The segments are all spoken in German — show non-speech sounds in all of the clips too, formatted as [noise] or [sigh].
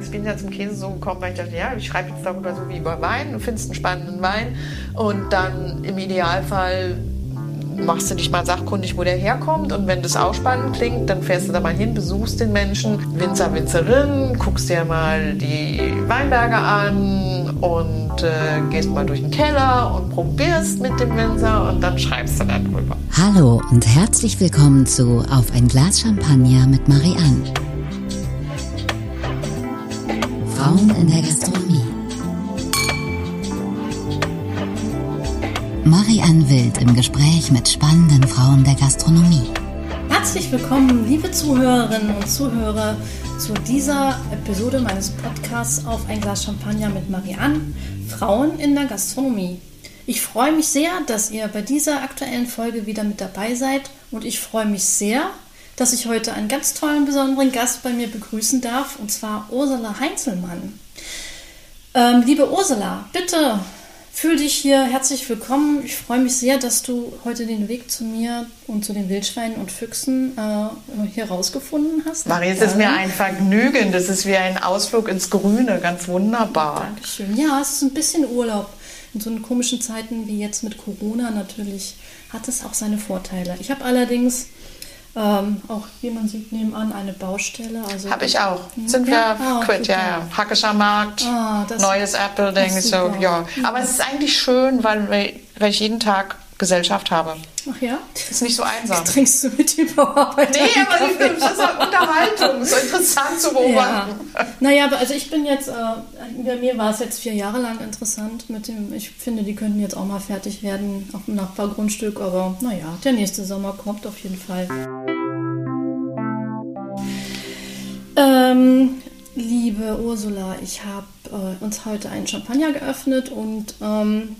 Ich bin ja zum Käse so gekommen, weil ich dachte, ja, ich schreibe jetzt darüber so wie über Wein, du findest einen spannenden Wein. Und dann im Idealfall machst du dich mal sachkundig, wo der herkommt. Und wenn das auch spannend klingt, dann fährst du da mal hin, besuchst den Menschen, Winzer, Winzerin, guckst dir mal die Weinberge an und äh, gehst mal durch den Keller und probierst mit dem Winzer und dann schreibst du darüber. Hallo und herzlich willkommen zu Auf ein Glas Champagner mit Marianne. Frauen in der Gastronomie. Marianne Wild im Gespräch mit spannenden Frauen der Gastronomie. Herzlich willkommen, liebe Zuhörerinnen und Zuhörer, zu dieser Episode meines Podcasts auf ein Glas Champagner mit Marianne, Frauen in der Gastronomie. Ich freue mich sehr, dass ihr bei dieser aktuellen Folge wieder mit dabei seid und ich freue mich sehr, dass ich heute einen ganz tollen, besonderen Gast bei mir begrüßen darf, und zwar Ursula Heinzelmann. Ähm, liebe Ursula, bitte fühl dich hier herzlich willkommen. Ich freue mich sehr, dass du heute den Weg zu mir und zu den Wildschweinen und Füchsen äh, hier rausgefunden hast. Marie, es ist mir ein Vergnügen. Das ist wie ein Ausflug ins Grüne, ganz wunderbar. Dankeschön. Ja, es ist ein bisschen Urlaub. In so komischen Zeiten wie jetzt mit Corona natürlich hat es auch seine Vorteile. Ich habe allerdings ähm, auch wie man sieht nebenan eine Baustelle. Also Habe ich auch. Sind wir ah, quitt, ja, ja. Hackischer Markt, ah, neues Apple-Ding. So, ja. Aber es ist eigentlich schön, weil, weil ich jeden Tag Gesellschaft habe. Ach ja? Ist nicht so einsam. Trinkst du mit dem Bauarbeiter? Nee, aber das ist halt Unterhaltung. So interessant zu beobachten. Ja. Naja, aber also ich bin jetzt, äh, bei mir war es jetzt vier Jahre lang interessant mit dem, ich finde, die könnten jetzt auch mal fertig werden auf dem Nachbargrundstück, aber naja, der nächste Sommer kommt auf jeden Fall. Ähm, liebe Ursula, ich habe äh, uns heute einen Champagner geöffnet und ähm,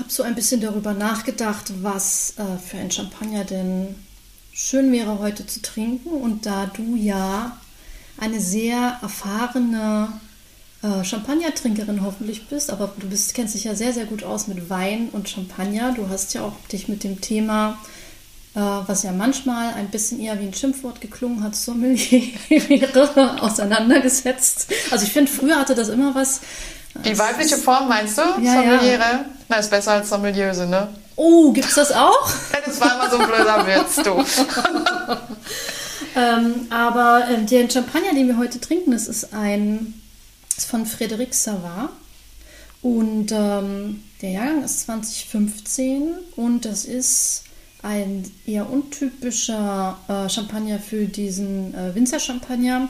habe so ein bisschen darüber nachgedacht, was äh, für ein Champagner denn schön wäre heute zu trinken. Und da du ja eine sehr erfahrene äh, Champagnertrinkerin hoffentlich bist, aber du bist, kennst dich ja sehr, sehr gut aus mit Wein und Champagner. Du hast ja auch dich mit dem Thema, äh, was ja manchmal ein bisschen eher wie ein Schimpfwort geklungen hat, Sommelier [laughs] auseinandergesetzt. Also ich finde, früher hatte das immer was die weibliche Form meinst du? Ja, Sommeliere? Ja. Na, ist besser als Sommeliöse, ne? Oh, gibt's das auch? das war immer so ein blöder Witz, du. [laughs] ähm, aber äh, der Champagner, den wir heute trinken, das ist ein ist von Frédéric Savard. Und ähm, der Jahrgang ist 2015 und das ist ein eher untypischer äh, Champagner für diesen äh, Winzer-Champagner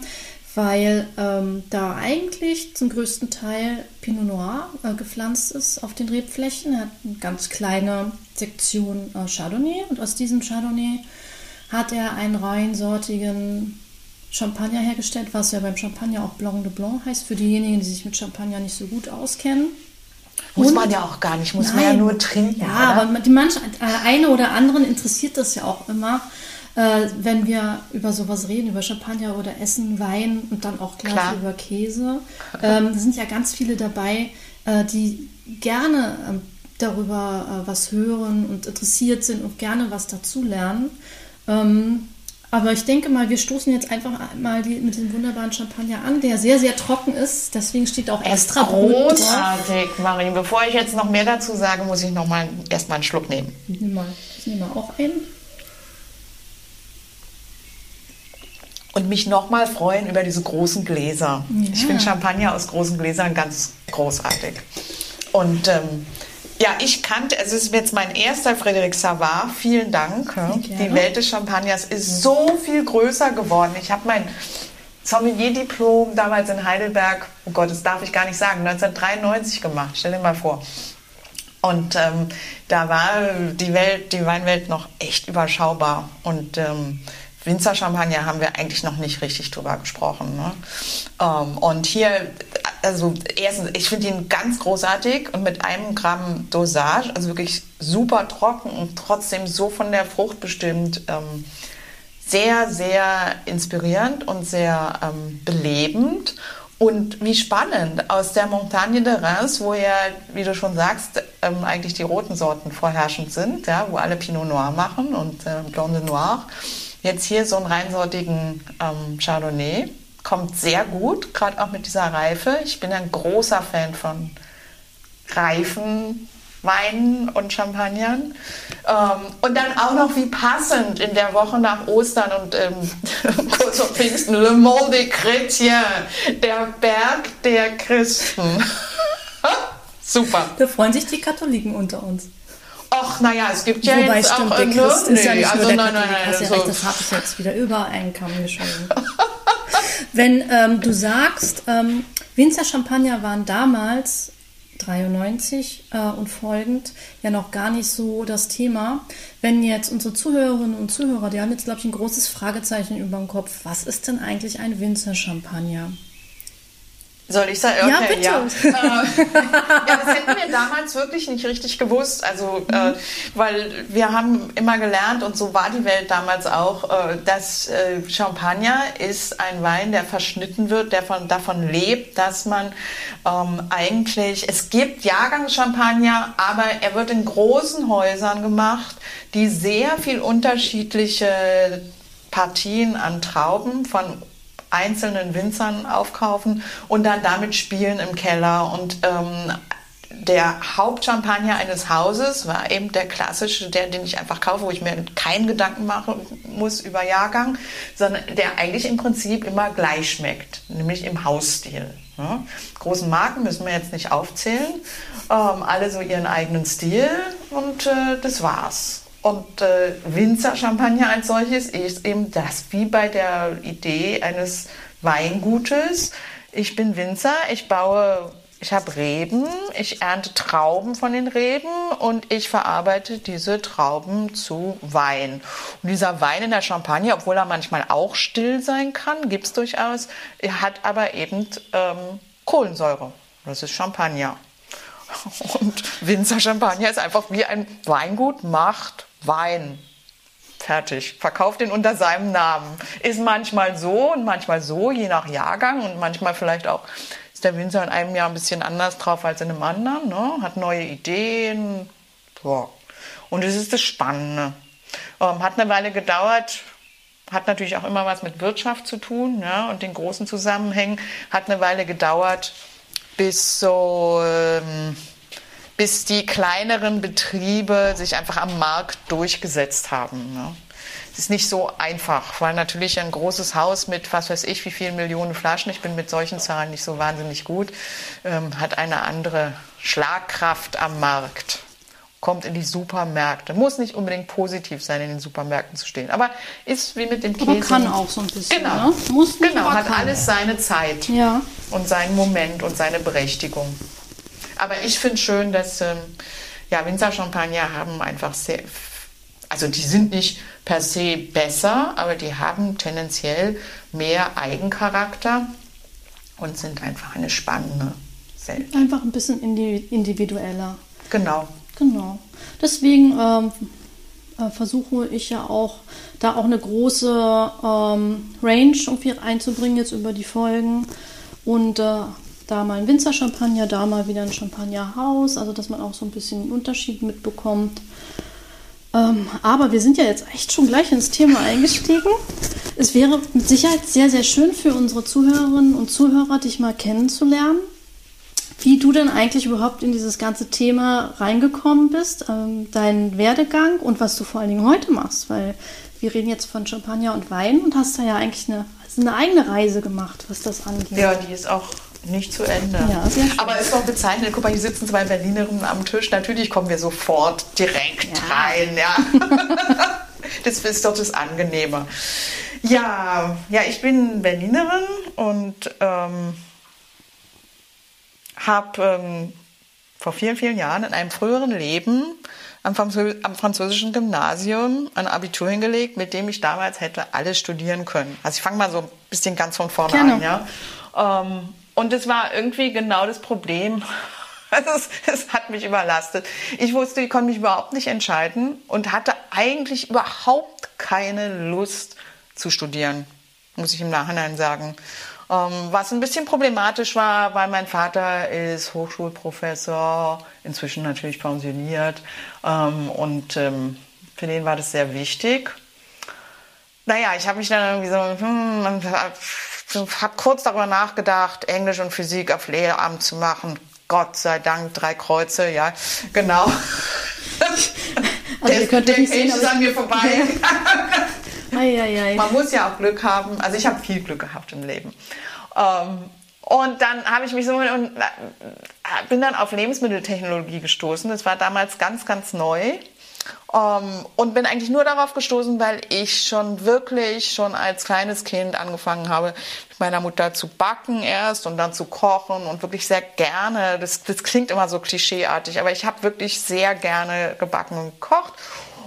weil ähm, da eigentlich zum größten Teil Pinot Noir äh, gepflanzt ist auf den Rebflächen. Er hat eine ganz kleine Sektion äh, Chardonnay und aus diesem Chardonnay hat er einen reinsortigen Champagner hergestellt, was ja beim Champagner auch Blanc de Blanc heißt, für diejenigen, die sich mit Champagner nicht so gut auskennen. Muss und, man ja auch gar nicht, muss nein, man ja nur trinken. Ja, oder? aber die manche, äh, eine oder anderen interessiert das ja auch immer äh, wenn wir über sowas reden, über Champagner oder Essen, Wein und dann auch gleich Klar. über Käse. Ähm, sind ja ganz viele dabei, äh, die gerne äh, darüber was hören und interessiert sind und gerne was dazulernen. Ähm, aber ich denke mal, wir stoßen jetzt einfach mal die, mit dem wunderbaren Champagner an, der sehr, sehr trocken ist. Deswegen steht auch extra Großartig, Marie. Bevor ich jetzt noch mehr dazu sage, muss ich noch mal erstmal einen Schluck nehmen. Ich nehme mal, ich nehme mal auch einen. Und mich nochmal freuen über diese großen Gläser. Ja. Ich finde Champagner aus großen Gläsern ganz großartig. Und ähm, ja, ich kannte, es ist jetzt mein erster Frédéric Savard. Vielen Dank. Die Welt des Champagners ist so viel größer geworden. Ich habe mein Sommelier-Diplom damals in Heidelberg, oh Gott, das darf ich gar nicht sagen, 1993 gemacht. Stell dir mal vor. Und ähm, da war die Welt, die Weinwelt noch echt überschaubar. Und ähm, Winzer-Champagner haben wir eigentlich noch nicht richtig drüber gesprochen. Ne? Ähm, und hier, also erstens, ich finde ihn ganz großartig und mit einem Gramm Dosage, also wirklich super trocken und trotzdem so von der Frucht bestimmt. Ähm, sehr, sehr inspirierend und sehr ähm, belebend. Und wie spannend, aus der Montagne de Reims, wo ja, wie du schon sagst, ähm, eigentlich die roten Sorten vorherrschend sind, ja, wo alle Pinot Noir machen und äh, Blonde Noir, jetzt hier so einen reinsortigen ähm, Chardonnay. Kommt sehr gut, gerade auch mit dieser Reife. Ich bin ein großer Fan von reifen Weinen und Champagnern. Ähm, und dann auch noch wie passend in der Woche nach Ostern und ähm, [laughs] kurz vor Pfingsten, Le Mont des Chrétiens, der Berg der Christen. [laughs] Super. Da freuen sich die Katholiken unter uns. Ach, naja, es gibt ja Wobei jetzt stimmt, auch... der äh, Christ ne? ist ja nicht nur also der nein, nein, nein, hast ja so- recht, das habe ich jetzt wieder über einen Kamm geschoben. [laughs] Wenn ähm, du sagst, ähm, Winzer Champagner waren damals 93 äh, und folgend ja noch gar nicht so das Thema. Wenn jetzt unsere Zuhörerinnen und Zuhörer, die haben jetzt, glaube ich, ein großes Fragezeichen über dem Kopf. Was ist denn eigentlich ein Winzer Champagner? Soll ich sagen? Ja, Okay, bitte. Ja. Äh, ja, das hätten wir damals wirklich nicht richtig gewusst. Also, äh, weil wir haben immer gelernt, und so war die Welt damals auch, äh, dass äh, Champagner ist ein Wein, der verschnitten wird, der von, davon lebt, dass man ähm, eigentlich, es gibt Jahrgangschampagner, aber er wird in großen Häusern gemacht, die sehr viel unterschiedliche Partien an Trauben von einzelnen Winzern aufkaufen und dann damit spielen im Keller. Und ähm, der Hauptchampagner eines Hauses war eben der klassische, der, den ich einfach kaufe, wo ich mir keinen Gedanken machen muss über Jahrgang, sondern der eigentlich im Prinzip immer gleich schmeckt, nämlich im Hausstil. Ja. Großen Marken müssen wir jetzt nicht aufzählen, ähm, alle so ihren eigenen Stil und äh, das war's. Und äh, Winzer Champagner als solches ist eben das, wie bei der Idee eines Weingutes. Ich bin Winzer, ich baue, ich habe Reben, ich ernte Trauben von den Reben und ich verarbeite diese Trauben zu Wein. Und dieser Wein in der Champagne, obwohl er manchmal auch still sein kann, gibt es durchaus, er hat aber eben ähm, Kohlensäure. Das ist Champagner. [laughs] Und Winzer Champagner ist einfach wie ein Weingut macht Wein. Fertig. Verkauft ihn unter seinem Namen. Ist manchmal so und manchmal so, je nach Jahrgang und manchmal vielleicht auch ist der Winzer in einem Jahr ein bisschen anders drauf als in einem anderen, ne? hat neue Ideen. Ja. Und es ist das Spannende. Ähm, hat eine Weile gedauert, hat natürlich auch immer was mit Wirtschaft zu tun ja, und den großen Zusammenhängen. Hat eine Weile gedauert, bis so ähm, bis die kleineren Betriebe sich einfach am Markt durchgesetzt haben. Ne? Es ist nicht so einfach, weil natürlich ein großes Haus mit was weiß ich wie vielen Millionen Flaschen, ich bin mit solchen Zahlen nicht so wahnsinnig gut, ähm, hat eine andere Schlagkraft am Markt. Kommt in die Supermärkte. Muss nicht unbedingt positiv sein, in den Supermärkten zu stehen. Aber ist wie mit dem Käse. Aber kann auch so ein bisschen. Genau. Ne? Muss nicht, genau, hat alles seine Zeit Ja. und seinen Moment und seine Berechtigung. Aber ich finde schön, dass ähm, ja, Winzer Champagner haben einfach sehr, also die sind nicht per se besser, aber die haben tendenziell mehr Eigencharakter und sind einfach eine spannende Welt. Einfach ein bisschen indi individueller. Genau. Genau. Deswegen ähm, äh, versuche ich ja auch, da auch eine große ähm, Range irgendwie einzubringen jetzt über die Folgen. Und äh, da mal ein Winzer-Champagner, da mal wieder ein Champagnerhaus, also dass man auch so ein bisschen den Unterschied mitbekommt. Ähm, aber wir sind ja jetzt echt schon gleich ins Thema eingestiegen. Es wäre mit Sicherheit sehr, sehr schön für unsere Zuhörerinnen und Zuhörer, dich mal kennenzulernen wie du denn eigentlich überhaupt in dieses ganze Thema reingekommen bist, ähm, deinen Werdegang und was du vor allen Dingen heute machst, weil wir reden jetzt von Champagner und Wein und hast da ja eigentlich eine, also eine eigene Reise gemacht, was das angeht. Ja, die ist auch nicht zu Ende. Ja. Aber ist doch bezeichnend. Guck mal, hier sitzen zwei Berlinerinnen am Tisch. Natürlich kommen wir sofort direkt Ja. rein. Ja. [laughs] das ist doch das Angenehme. Ja, ja, ich bin Berlinerin und ähm, habe ähm, vor vielen, vielen Jahren in einem früheren Leben am, Franzö am französischen Gymnasium ein Abitur hingelegt, mit dem ich damals hätte alles studieren können. Also ich fange mal so ein bisschen ganz von vorne Gerne. an. Ja? Ähm, und es war irgendwie genau das Problem. [laughs] Es, es hat mich überlastet. Ich wusste, ich konnte mich überhaupt nicht entscheiden und hatte eigentlich überhaupt keine Lust zu studieren, muss ich im Nachhinein sagen. Ähm, was ein bisschen problematisch war, weil mein Vater ist Hochschulprofessor, inzwischen natürlich pensioniert ähm, und ähm, für den war das sehr wichtig. naja, ich habe mich dann irgendwie so, hm, habe kurz darüber nachgedacht, Englisch und Physik auf Lehramt zu machen. Gott sei Dank, drei Kreuze, ja, genau. [laughs] Also der ihr könnt der nicht sehen, ist an mir vorbei. [laughs] Ei, ei, ei. Man muss ja auch Glück haben. Also ich habe viel Glück gehabt im Leben. Ähm, und dann habe ich mich so und äh, bin dann auf Lebensmitteltechnologie gestoßen. Das war damals ganz, ganz neu. Ähm, und bin eigentlich nur darauf gestoßen, weil ich schon wirklich schon als kleines Kind angefangen habe, mit meiner Mutter zu backen erst und dann zu kochen und wirklich sehr gerne. Das, das klingt immer so klischeeartig, aber ich habe wirklich sehr gerne gebacken und gekocht.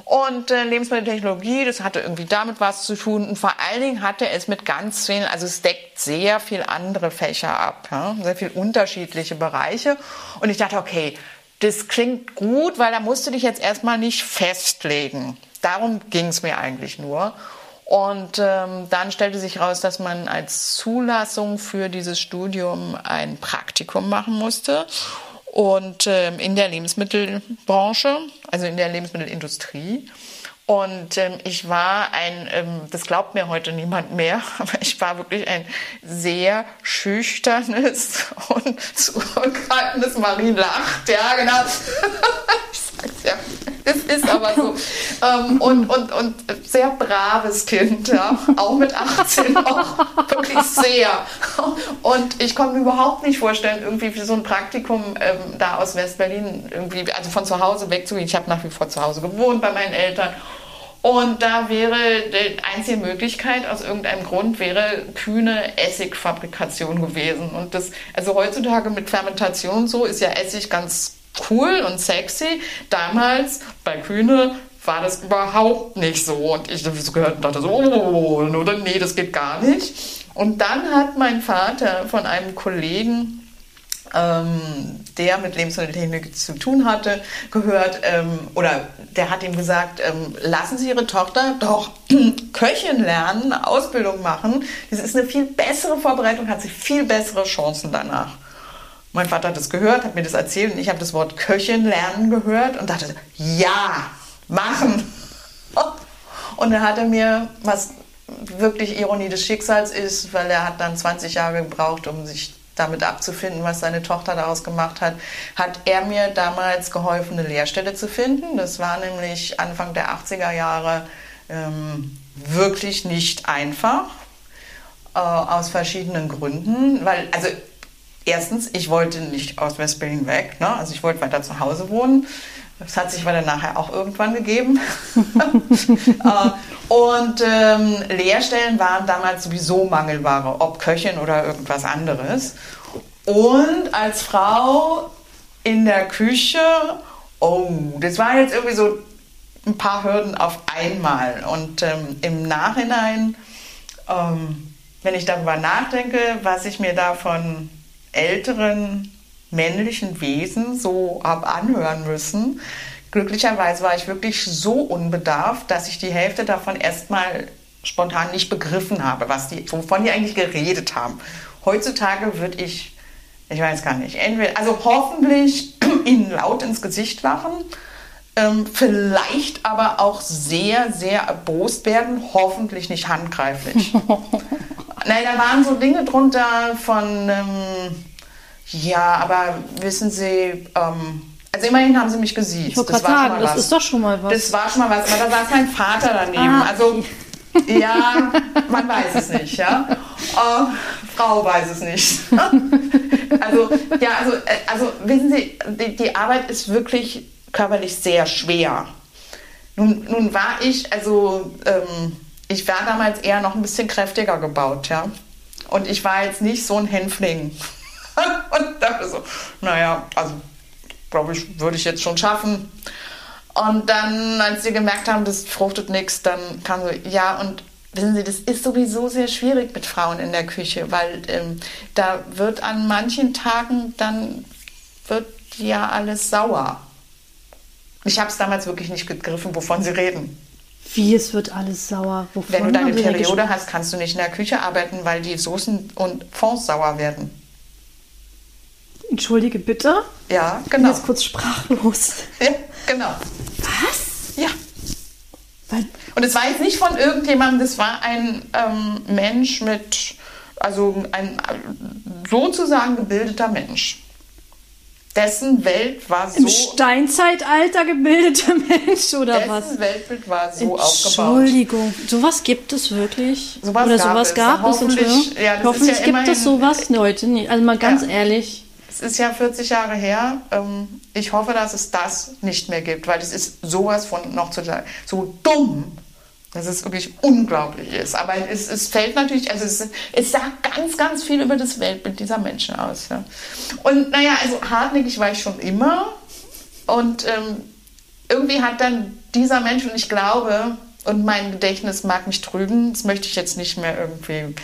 Und äh, Lebensmitteltechnologie, das hatte irgendwie damit was zu tun. Und vor allen Dingen hatte es mit ganz vielen, also es deckt sehr viel andere Fächer ab, ja? sehr viel unterschiedliche Bereiche. Und ich dachte, okay, das klingt gut, weil da musst du dich jetzt erstmal nicht festlegen. Darum ging es mir eigentlich nur. Und ähm, dann stellte sich heraus, dass man als Zulassung für dieses Studium ein Praktikum machen musste. Und ähm, in der Lebensmittelbranche, also in der Lebensmittelindustrie. Und ähm, ich war ein, ähm, das glaubt mir heute niemand mehr, [laughs] aber ich war wirklich ein sehr schüchternes [laughs] und zurückhaltendes Marie lacht, ja genau. [laughs] ja, es ist aber so. Ähm, und, und, und sehr braves Kind, ja, auch mit 18 [laughs] noch, wirklich sehr. Und ich konnte mir überhaupt nicht vorstellen, irgendwie für so ein Praktikum ähm, da aus West-Berlin irgendwie, also von zu Hause wegzugehen. Ich habe nach wie vor zu Hause gewohnt bei meinen Eltern. Und da wäre die einzige Möglichkeit, aus irgendeinem Grund, wäre kühne Essigfabrikation gewesen. Und das, also heutzutage mit Fermentation so ist ja Essig ganz cool und sexy. Damals bei Kühne war das überhaupt nicht so. Und ich habe so gehört und dachte so, oh, oder nee, das geht gar nicht. Und dann hat mein Vater von einem Kollegen ähm, der mit Lebensmitteltechnik zu tun hatte, gehört, ähm, oder der hat ihm gesagt, ähm, lassen Sie Ihre Tochter doch [clears throat] Köchin lernen, Ausbildung machen. Das ist eine viel bessere Vorbereitung, hat sie viel bessere Chancen danach. Mein Vater hat das gehört, hat mir das erzählt und ich habe das Wort Köchin lernen gehört und dachte, ja, machen. [laughs] Und dann hat er mir, was wirklich Ironie des Schicksals ist, weil er hat dann 20 Jahre gebraucht, um sich damit abzufinden, was seine Tochter daraus gemacht hat, hat er mir damals geholfen, eine Lehrstelle zu finden. Das war nämlich Anfang der 80er Jahre ähm, wirklich nicht einfach, äh, aus verschiedenen Gründen, weil, also erstens, ich wollte nicht aus West-Berlin weg, ne? also ich wollte weiter zu Hause wohnen. Das hat sich aber dann nachher auch irgendwann gegeben. [laughs] Äh, und ähm, Lehrstellen waren damals sowieso Mangelware, ob Köchin oder irgendwas anderes. Und als Frau in der Küche, oh, das waren jetzt irgendwie so ein paar Hürden auf einmal. Und ähm, im Nachhinein, ähm, wenn ich darüber nachdenke, was ich mir da von älteren männlichen Wesen so habe anhören müssen. Glücklicherweise war ich wirklich so unbedarft, dass ich die Hälfte davon erstmal spontan nicht begriffen habe, was die, wovon die eigentlich geredet haben. Heutzutage würde ich, ich weiß gar nicht, entweder, also hoffentlich [clears throat] ihnen laut ins Gesicht lachen, ähm, vielleicht aber auch sehr, sehr erbost werden, hoffentlich nicht handgreiflich. [laughs] Nein, da waren so Dinge drunter von, ähm, ja, aber wissen Sie, ähm, also immerhin haben sie mich gesiezt. Ich wollte gerade sagen, das ist doch schon mal was. Das war schon mal was, aber da saß mein Vater daneben. Ah. Also ja, man weiß es nicht, ja. Äh, Frau weiß es nicht. [laughs] also ja, also, äh, also wissen Sie, die, die Arbeit ist wirklich körperlich sehr schwer. Nun, nun war ich, also ähm, ich war damals eher noch ein bisschen kräftiger gebaut, ja. Und ich war jetzt nicht so ein Hänfling. [laughs] und dachte so, naja, also glaube ich, würde ich jetzt schon schaffen. Und dann, als sie gemerkt haben, das fruchtet nichts, dann kam so, ja, und wissen Sie, das ist sowieso sehr schwierig mit Frauen in der Küche, weil ähm, da wird an manchen Tagen dann wird ja alles sauer. Ich habe es damals wirklich nicht gegriffen, wovon Sie reden. Wie, es wird alles sauer. Wovon Wenn du deine Periode hast, kannst du nicht in der Küche arbeiten, weil die Soßen und Fonds sauer werden. Entschuldige bitte. Ja, Ich bin genau. jetzt kurz sprachlos. Ja, genau. Was? Ja. Und es war jetzt nicht von irgendjemandem, das war ein ähm, Mensch mit, also ein sozusagen gebildeter Mensch. Dessen Welt war so. Im Steinzeitalter gebildeter [laughs] Mensch oder dessen was? Weltbild war so aufgebaut. Entschuldigung, sowas gibt es wirklich? Sowas oder gab sowas es. gab es, Hoffentlich- ja, Hoffentlich ja gibt es sowas heute nicht. Also mal ganz Ja. ehrlich. Es ist ja 40 Jahre her. Ähm, Ich hoffe, dass es das nicht mehr gibt, weil es ist sowas von noch zu so dumm, dass es wirklich unglaublich ist. Aber es, es fällt natürlich, also es, es sagt ganz, ganz viel über das Weltbild dieser Menschen aus. Ja. Und naja, also hartnäckig war ich schon immer. Und ähm, irgendwie hat dann dieser Mensch, und ich glaube, und mein Gedächtnis mag mich trügen, das möchte ich jetzt nicht mehr irgendwie.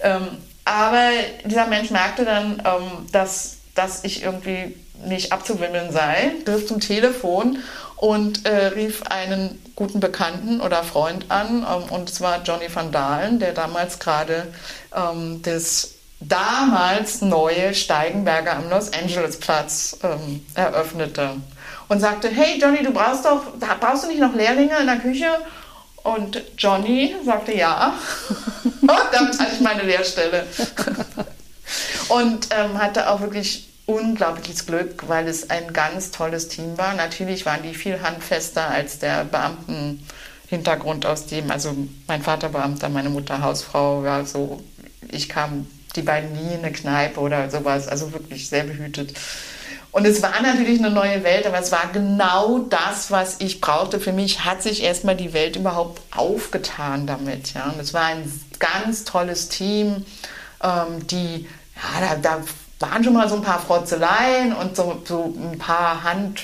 Ähm, aber dieser Mensch merkte dann, ähm, dass, dass ich irgendwie nicht abzuwimmeln sei, griff zum Telefon und äh, rief einen guten Bekannten oder Freund an. Ähm, und es war Johnny van Dalen, der damals gerade ähm, das damals neue Steigenberger am Los Angeles Platz ähm, eröffnete und sagte, hey Johnny, du brauchst doch, da brauchst du nicht noch Lehrlinge in der Küche? Und Johnny sagte ja. [laughs] Und damit hatte ich meine Lehrstelle. [laughs] Und ähm, hatte auch wirklich unglaubliches Glück, weil es ein ganz tolles Team war. Natürlich waren die viel handfester als der Beamtenhintergrund aus dem, also mein Vater Beamter, meine Mutter Hausfrau, war so, ich kam die beiden nie in eine Kneipe oder sowas, also wirklich sehr behütet. Und es war natürlich eine neue Welt, aber es war genau das, was ich brauchte. Für mich hat sich erstmal die Welt überhaupt aufgetan damit. Ja? Und es war ein ganz tolles Team, ähm, die, ja, da, da waren schon mal so ein paar Frotzeleien und so, so ein paar Hand,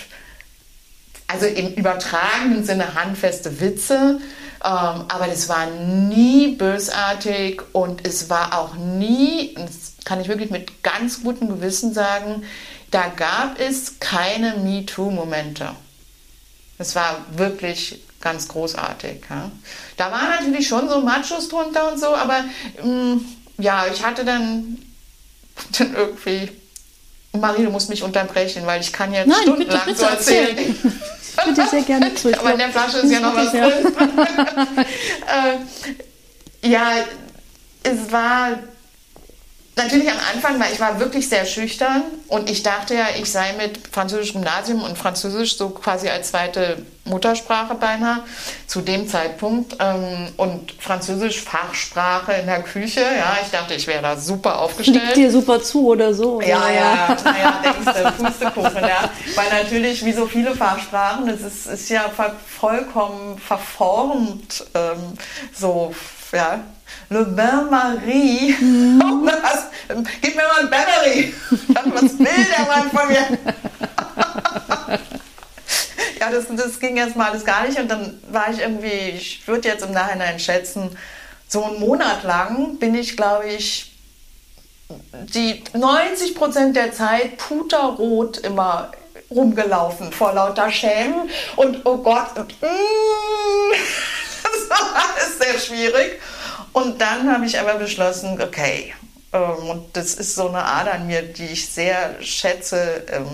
also im übertragenen Sinne handfeste Witze. Ähm, aber das war nie bösartig und es war auch nie, das kann ich wirklich mit ganz gutem Gewissen sagen, da gab es keine MeToo-Momente. Es war wirklich ganz großartig. Ja. Da waren natürlich schon so Machos drunter und so, aber ähm, ja, ich hatte dann, [laughs] dann irgendwie. Marie, du musst mich unterbrechen, weil ich kann jetzt Nein, bitte, stundenlang bitte, so erzählen. erzähl. Ich würde sehr gerne [laughs] zu. Aber in der Flasche ist ja noch was drin. [laughs] äh, ja, es war natürlich am Anfang, weil ich war wirklich sehr schüchtern und ich dachte ja, ich sei mit Französisch Gymnasium und Französisch so quasi als zweite Muttersprache beinahe zu dem Zeitpunkt ähm, und Französisch Fachsprache in der Küche. Ja, ich dachte, ich wäre da super Liegt aufgestellt. dir super zu oder so? Ja, oder? ja, naja, denkst du, Pustekuchen, ja. Weil natürlich, wie so viele Fachsprachen, es ist, ist ja vollkommen verformt, ähm, so, ja. Le Bain Marie. [laughs] Was? Gib mir mal ein Battery. Was will der Mann von mir? [laughs] ja, das, das ging erst mal alles gar nicht. Und dann war ich irgendwie, ich würde jetzt im Nachhinein schätzen, so einen Monat lang bin ich, glaube ich, die 90 Prozent der Zeit puterrot immer rumgelaufen vor lauter Schämen und oh Gott, mm, [laughs] das war alles sehr schwierig. Und dann habe ich aber beschlossen, okay, ähm, und das ist so eine Ader an mir, die ich sehr schätze, ähm,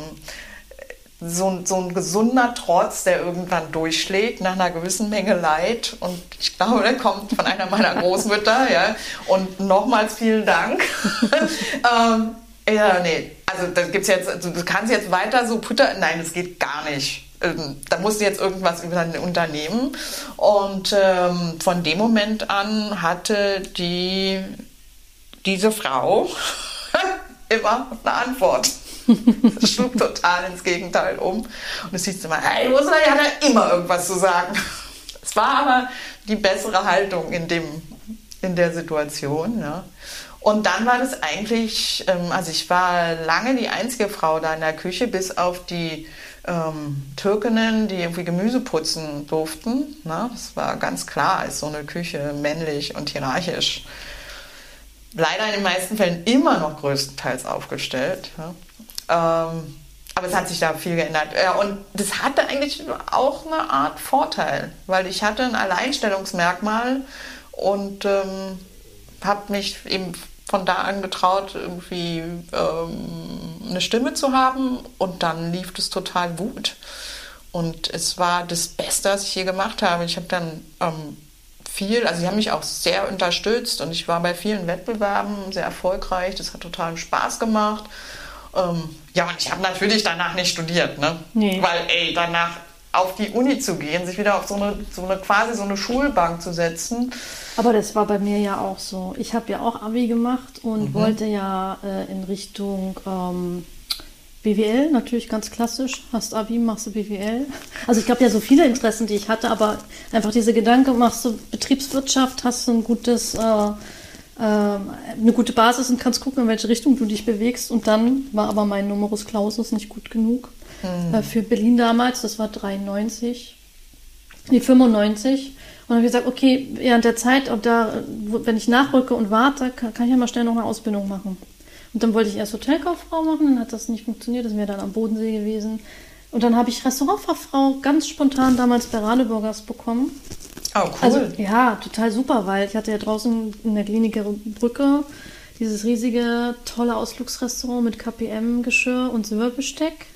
so, ein- so ein gesunder Trotz, der irgendwann durchschlägt nach einer gewissen Menge Leid. Und ich glaube, der kommt von einer meiner [laughs] Großmütter. Ja. Und nochmals vielen Dank. [laughs] ähm, ja, nee, also das gibt's jetzt, du kannst jetzt weiter so putter, nein, das geht gar nicht. Ähm, Da musst du jetzt irgendwas über ein Unternehmen. Und ähm, von dem Moment an hatte die, diese Frau [laughs] immer eine Antwort. Das schlug total ins Gegenteil um. Und du siehst immer, hey, Ursula, die hat ja immer irgendwas zu sagen. Es war aber die bessere Haltung in, dem, in der Situation. Ja. Und dann war das eigentlich, ähm, also ich war lange die einzige Frau da in der Küche, bis auf die ähm, Türkinnen, die irgendwie Gemüse putzen durften. Ne? Das war ganz klar, ist so eine Küche männlich und hierarchisch leider in den meisten Fällen immer noch größtenteils aufgestellt. Ja. Ähm, aber es hat sich da viel geändert. Ja, und das hatte eigentlich auch eine Art Vorteil, weil ich hatte ein Alleinstellungsmerkmal und ähm, habe mich eben von da an getraut, irgendwie ähm, eine Stimme zu haben und dann lief das total gut. Und es war das Beste, was ich je gemacht habe. Ich habe dann ähm, viel, also sie haben mich auch sehr unterstützt und ich war bei vielen Wettbewerben sehr erfolgreich. Das hat total Spaß gemacht. Ähm, ja, und ich habe natürlich danach nicht studiert, ne? Nee. Weil, ey, danach auf die Uni zu gehen, sich wieder auf so eine, so eine quasi so eine Schulbank zu setzen. Aber das war bei mir ja auch so. Ich habe ja auch Abi gemacht und Mhm. wollte ja äh, in Richtung ähm, BWL, natürlich ganz klassisch. Hast Abi, machst du BWL. Also ich glaube ja so viele Interessen, die ich hatte, aber einfach diese Gedanke, machst du Betriebswirtschaft, hast du ein gutes, äh, äh, eine gute Basis und kannst gucken, in welche Richtung du dich bewegst. Und dann war aber mein Numerus Clausus nicht gut genug äh, für Berlin damals. Das war 93. Nee, 95. Und dann habe ich gesagt, okay, während der Zeit, ob da, wenn ich nachrücke und warte, kann, kann ich ja mal schnell noch eine Ausbildung machen. Und dann wollte ich erst Hotelkauffrau machen, dann hat das nicht funktioniert, das wäre dann am Bodensee gewesen. Und dann habe ich Restaurantfachfrau ganz spontan damals bei Radeburgers bekommen. Oh, cool. Also ja, total super, weil ich hatte ja draußen in der Kliniker Brücke dieses riesige, tolle Ausflugsrestaurant mit KPM-Geschirr und Silberbesteck.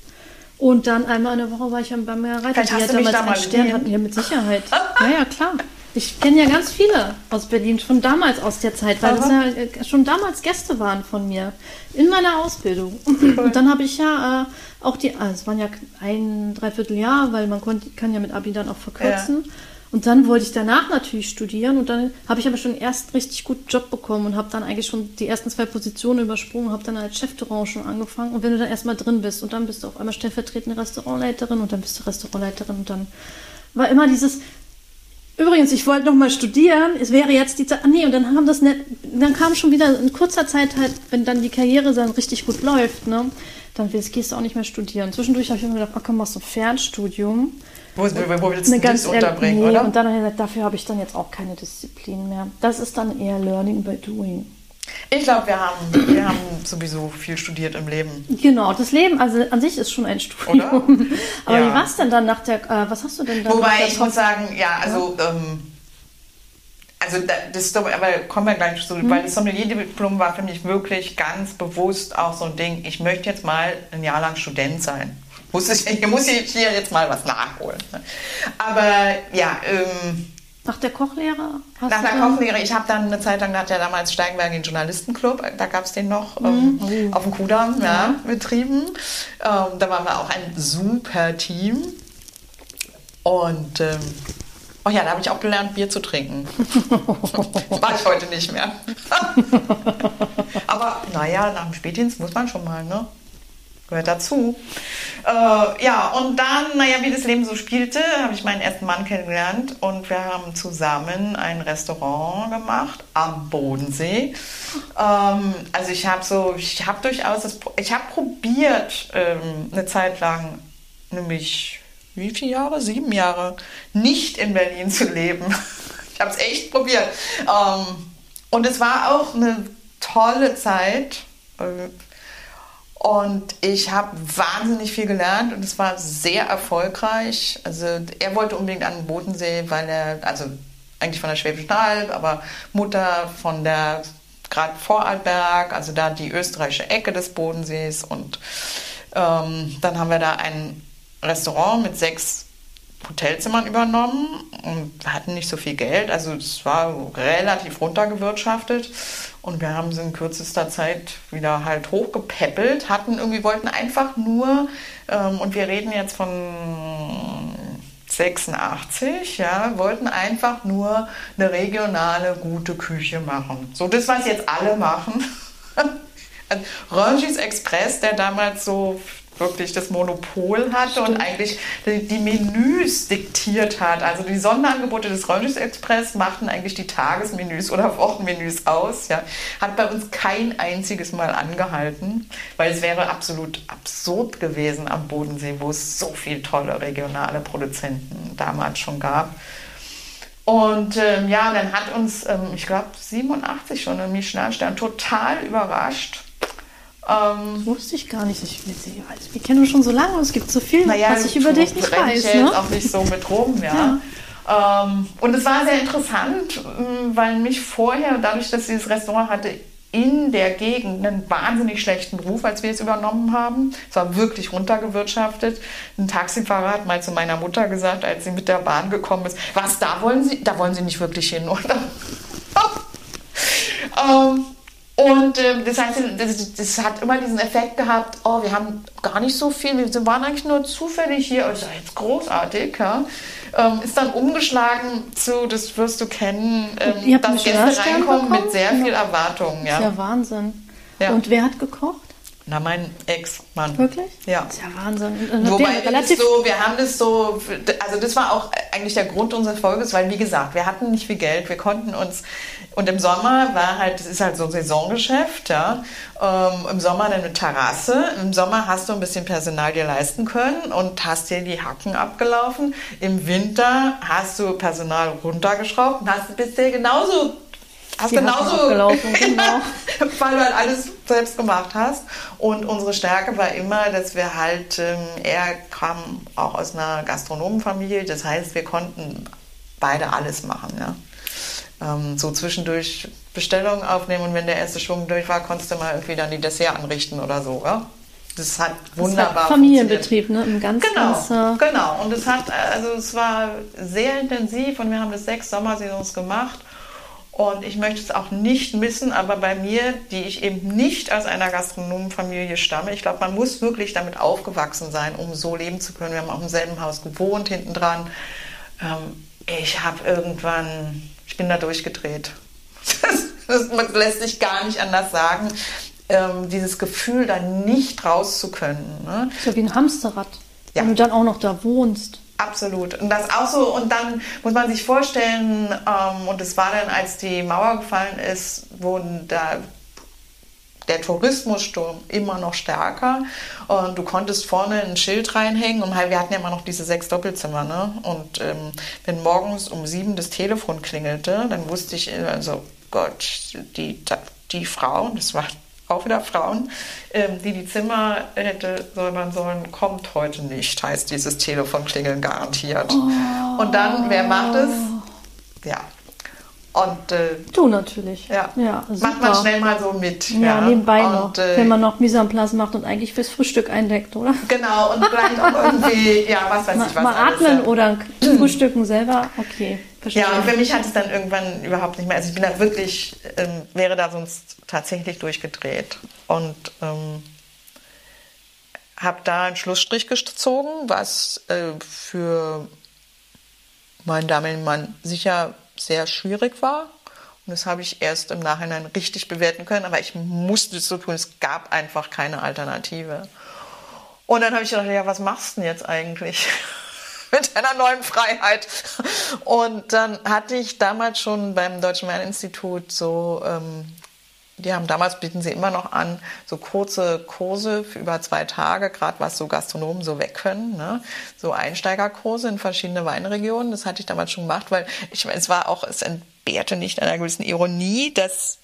Und dann einmal in der Woche war ich am beim Reiter. Vielleicht hast du mich da mal einen Stern hatten. Ja, mit Sicherheit. [laughs] ja, ja, klar. Ich kenne ja ganz viele aus Berlin, schon damals aus der Zeit, weil das Aha. ja äh, schon damals Gäste waren von mir in meiner Ausbildung. [clears throat] Und dann habe ich ja äh, auch die, also es waren ja ein Dreivierteljahr, weil man konnte, kann ja mit Abi dann auch verkürzen. Und dann wollte ich danach natürlich studieren und dann habe ich aber schon erst einen richtig guten Job bekommen und habe dann eigentlich schon die ersten zwei Positionen übersprungen, habe dann als Chefterrain schon angefangen und wenn du dann erstmal drin bist und dann bist du auf einmal stellvertretende Restaurantleiterin und dann bist du Restaurantleiterin und dann war immer dieses, Übrigens, ich wollte noch mal studieren. Es wäre jetzt die Zeit. Ah, nee, und dann haben das nicht, dann kam schon wieder in kurzer Zeit halt, wenn dann die Karriere dann richtig gut läuft, ne, dann willst, gehst du auch nicht mehr studieren. Zwischendurch habe ich mir gedacht, ach komm, machst du ein Fernstudium. wo, wo, wo willst du das unterbringen, nee, oder? Und dann habe ich gesagt, dafür habe ich dann jetzt auch keine Disziplin mehr. Das ist dann eher Learning by Doing. Ich glaube, wir haben, wir haben sowieso viel studiert im Leben. Genau, das Leben also an sich ist schon ein Studium. Oder? [laughs] Aber Ja. wie war es denn dann nach der, äh, was hast du denn dann Wobei ich muss sagen, ja, also, ähm, also da, das aber kommen wir gleich zu, Mhm. weil das Sommelier-Diplom war für mich wirklich ganz bewusst auch so ein Ding, ich möchte jetzt mal ein Jahr lang Student sein. Muss ich, ich [laughs] muss ich hier jetzt mal was nachholen. ne? Aber ja, ähm, Nach der Kochlehre? Hast nach der Kochlehre, ich habe dann eine Zeit lang, da hat ja damals Steigenberg den Journalistenclub, da gab es den noch ähm, Mhm. auf dem Kudamm ja, betrieben. Ähm, da waren wir auch ein super Team. Und ähm, oh ja, da habe ich auch gelernt, Bier zu trinken. [laughs] das mache ich heute nicht mehr. [laughs] Aber naja, nach dem Spätdienst muss man schon mal, ne? Gehört dazu. Äh, ja, und dann, naja, wie das Leben so spielte, habe ich meinen ersten Mann kennengelernt und wir haben zusammen ein Restaurant gemacht am Bodensee. Ähm, also ich habe so, ich habe durchaus, das, ich habe probiert ähm, eine Zeit lang, nämlich wie viele Jahre? Sieben Jahre, nicht in Berlin zu leben. [laughs] Ich habe es echt probiert. Ähm, und es war auch eine tolle Zeit. Äh, und ich habe wahnsinnig viel gelernt und es war sehr erfolgreich. Also er wollte unbedingt an den Bodensee, weil er, also eigentlich von der Schwäbischen Alb, aber Mutter von der gerade Vorarlberg, also da die österreichische Ecke des Bodensees. Und ähm, dann haben wir da ein Restaurant mit sechs Hotelzimmern übernommen und hatten nicht so viel Geld. Also es war relativ runtergewirtschaftet und wir haben es in kürzester Zeit wieder halt hochgepäppelt, hatten irgendwie, wollten einfach nur, ähm, und wir reden jetzt von 86, ja, wollten einfach nur eine regionale gute Küche machen. So das, was jetzt alle machen. [laughs] Rangis Express, der damals so wirklich das Monopol hatte und eigentlich die, die Menüs diktiert hat. Also die Sonderangebote des Rangis Express machten eigentlich die Tagesmenüs oder Wochenmenüs aus. Ja. Hat bei uns kein einziges Mal angehalten, weil es wäre absolut absurd gewesen am Bodensee, wo es so viele tolle regionale Produzenten damals schon gab. Und ähm, ja, dann hat uns, ähm, ich glaube, 87 schon ein Michelin-Stern total überrascht. Ähm, Wusste ich gar nicht. Ich, ich, weiß, wir kennen uns schon so lange und es gibt so viel, naja, was ich über dich nicht weiß. Ich ja jetzt Ne? auch nicht so mit rum, ja. Ähm, und es war sehr interessant, ähm, weil mich vorher, dadurch, dass ich dieses Restaurant hatte, in der Gegend einen wahnsinnig schlechten Ruf, als wir es übernommen haben. Es war wirklich runtergewirtschaftet. Ein Taxifahrer hat mal zu meiner Mutter gesagt, als sie mit der Bahn gekommen ist, was, da wollen Sie, da wollen Sie nicht wirklich hin, oder? [laughs] ähm, und äh, das heißt, das, das, hat immer diesen Effekt gehabt, oh, wir haben gar nicht so viel, wir waren eigentlich nur zufällig hier, ist ja jetzt großartig, ja. Ähm, ist dann umgeschlagen zu, das wirst du kennen, ähm, dass Gäste reinkommen bekommen? mit sehr viel Erwartungen. Ja. Das ist ja Wahnsinn. Ja. Und wer hat gekocht? Na, mein Ex-Mann. Wirklich? Ja. Das ist ja Wahnsinn. Wobei wir, relativ so, wir haben das so, also das war auch eigentlich der Grund unseres Folges, weil wie gesagt, wir hatten nicht viel Geld, wir konnten uns, und im Sommer war halt, das ist halt so ein Saisongeschäft, ja, ähm, im Sommer eine Terrasse, im Sommer hast du ein bisschen Personal dir leisten können und hast dir die Hacken abgelaufen, im Winter hast du Personal runtergeschraubt und hast, bist dir genauso hast genauso gelaufen, genau. [laughs] weil du halt alles selbst gemacht hast. Und unsere Stärke war immer, dass wir halt, ähm, er kam auch aus einer Gastronomenfamilie, das heißt, wir konnten beide alles machen. Ja. Ähm, so zwischendurch Bestellungen aufnehmen und wenn der erste Schwung durch war, konntest du mal irgendwie dann die Dessert anrichten oder so. Ja. Das hat wunderbar das Familienbetrieb, ne? Im ganz, genau, ganz, genau. Und es hat, also es war sehr intensiv und wir haben das sechs Sommersaisons gemacht und ich möchte es auch nicht missen, aber bei mir, die ich eben nicht aus einer Gastronomenfamilie stamme, ich glaube, man muss wirklich damit aufgewachsen sein, um so leben zu können. Wir haben auch im selben Haus gewohnt, hinten dran. Ähm, ich habe irgendwann, bin da durchgedreht. Das, das lässt sich gar nicht anders sagen. Ähm, dieses Gefühl, da nicht raus zu können. Ne? So wie ein Hamsterrad. Ja. Wenn du dann auch noch da wohnst. Absolut. Und das auch so, und dann muss man sich vorstellen, ähm, und es war dann, als die Mauer gefallen ist, wurden da der Tourismussturm immer noch stärker. Und du konntest vorne ein Schild reinhängen und wir hatten ja immer noch diese sechs Doppelzimmer. Ne? Und ähm, wenn morgens um sieben das Telefon klingelte, dann wusste ich, also Gott, die, die Frau, das war auch wieder Frauen, ähm, die die Zimmer hätte säubern sollen, kommt heute nicht, heißt dieses Telefon klingeln garantiert. Oh. Und dann, wer macht es? Ja. Und, äh, du natürlich. Ja. ja macht man schnell mal so mit. Ja, ja. nebenbei und, noch. Äh, wenn man noch Mise en place macht und eigentlich fürs Frühstück eindeckt, oder? Genau, und vielleicht auch irgendwie, ja, was weiß ich was. Mal alles, atmen ja. oder frühstücken selber, okay. Verstehe. Ja, und für mich hat es dann irgendwann überhaupt nicht mehr. Also ich bin da wirklich, ähm, wäre da sonst tatsächlich durchgedreht. Und ähm, habe da einen Schlussstrich gezogen, was äh, für meinen damaligen Mann sicher sehr schwierig war. Und das habe ich erst im Nachhinein richtig bewerten können, aber ich musste es so tun. Es gab einfach keine Alternative. Und dann habe ich gedacht, ja, was machst du denn jetzt eigentlich? [laughs] mit einer neuen Freiheit. Und dann hatte ich damals schon beim Deutschen Lerninstitut so, ähm, die haben damals, bieten sie immer noch an, so kurze Kurse für über zwei Tage, gerade was so Gastronomen so weg können, ne? so Einsteigerkurse in verschiedene Weinregionen. Das hatte ich damals schon gemacht, weil ich meine, es war auch, es entbehrte nicht einer gewissen Ironie, dass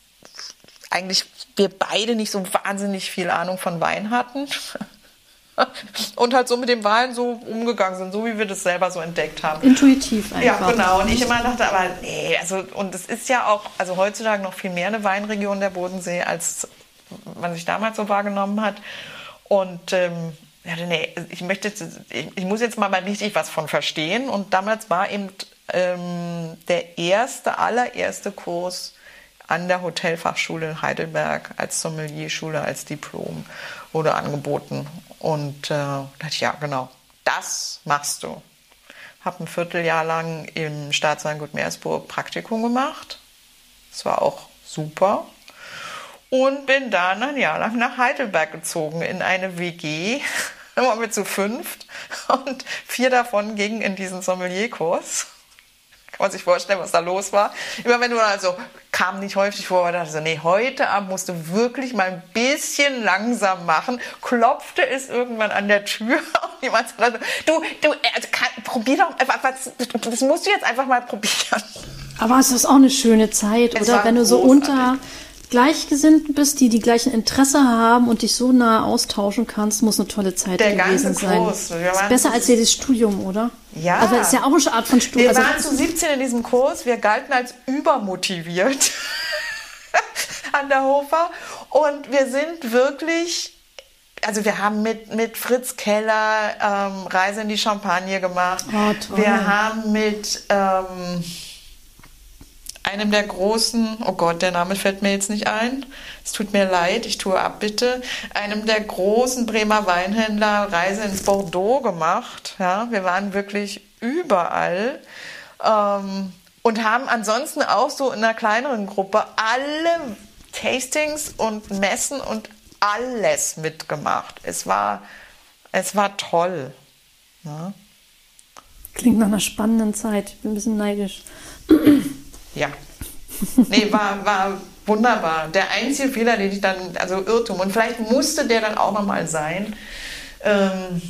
eigentlich wir beide nicht so wahnsinnig viel Ahnung von Wein hatten. [laughs] [laughs] und halt so mit dem Wein so umgegangen sind, so wie wir das selber so entdeckt haben. Intuitiv einfach. Ja, genau. Und ich immer dachte, aber nee, also, und es ist ja auch, also heutzutage noch viel mehr eine Weinregion der Bodensee, als man sich damals so wahrgenommen hat. Und ähm, ja, nee, ich möchte, ich, ich muss jetzt mal mal richtig was von verstehen. Und damals war eben ähm, der erste, allererste Kurs an der Hotelfachschule in Heidelberg als Sommelierschule, als Diplom wurde angeboten. Und äh, dachte ja, genau, das machst du. Habe ein Vierteljahr lang im Staatsweingut Meersburg Praktikum gemacht. Das war auch super. Und bin dann ein Jahr lang nach Heidelberg gezogen in eine WG. [laughs] Immer mit zu fünft. Und vier davon gingen in diesen Sommelierkurs. Kann man sich vorstellen, was da los war. Immer wenn du also kam nicht häufig vor, aber dachte so, nee, heute Abend musst du wirklich mal ein bisschen langsam machen. Klopfte es irgendwann an der Tür [laughs] und jemand sagte, du, du, also kann, probier doch einfach, was, das musst du jetzt einfach mal probieren. Aber es ist auch eine schöne Zeit, es oder? Wenn du so unter Gleichgesinnten bist, die die gleichen Interesse haben und dich so nah austauschen kannst, muss eine tolle Zeit Der gewesen sein. Kurs. ist besser als jedes Studium, oder? Ja. Also ist ja auch eine Art von Studium. Wir also waren zu 17 in diesem Kurs, wir galten als übermotiviert. [laughs] an der Hofer. Und wir sind wirklich also wir haben mit, mit Fritz Keller ähm, Reise in die Champagne gemacht. Oh, toll. Wir haben mit ähm, einem der großen, oh Gott, der Name fällt mir jetzt nicht ein. Es tut mir leid, ich tue ab bitte. Einem der großen Bremer Weinhändler Reise ins Bordeaux gemacht. Ja, wir waren wirklich überall. Ähm, und haben ansonsten auch so in einer kleineren Gruppe alle Tastings und Messen und alles mitgemacht. Es war, es war toll. Ja. Klingt nach einer spannenden Zeit. Ich bin ein bisschen neidisch. Ja. Nee, war, war wunderbar. Der einzige Fehler, den ich dann, also Irrtum, und vielleicht musste der dann auch nochmal sein. Ähm,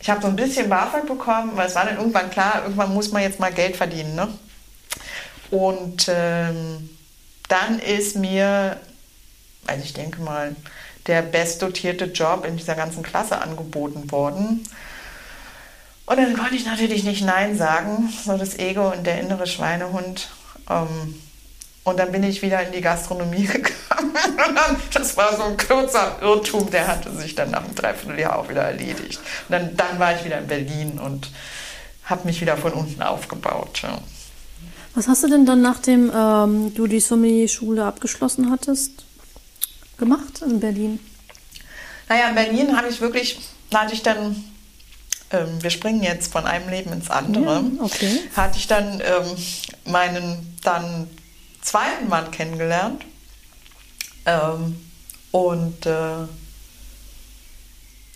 ich habe so ein bisschen BAföG bekommen, weil es war dann irgendwann klar, irgendwann muss man jetzt mal Geld verdienen. Ne? Und ähm, dann ist mir also ich denke mal, der bestdotierte Job in dieser ganzen Klasse angeboten worden. Und dann konnte ich natürlich nicht Nein sagen, so das Ego und der innere Schweinehund. Ähm, und dann bin ich wieder in die Gastronomie [laughs] gegangen. das war so ein kurzer Irrtum, der hatte sich dann nach einem Dreivierteljahr auch wieder erledigt. Und dann, dann war ich wieder in Berlin und habe mich wieder von unten aufgebaut. Ja. Was hast du denn dann, nachdem ähm, du die Sommelier-Schule abgeschlossen hattest? gemacht in Berlin? Naja, in Berlin habe ich wirklich, da hatte ich dann, ähm, wir springen jetzt von einem Leben ins andere, ja, okay. hatte ich dann ähm, meinen dann zweiten Mann kennengelernt. Ähm, und äh,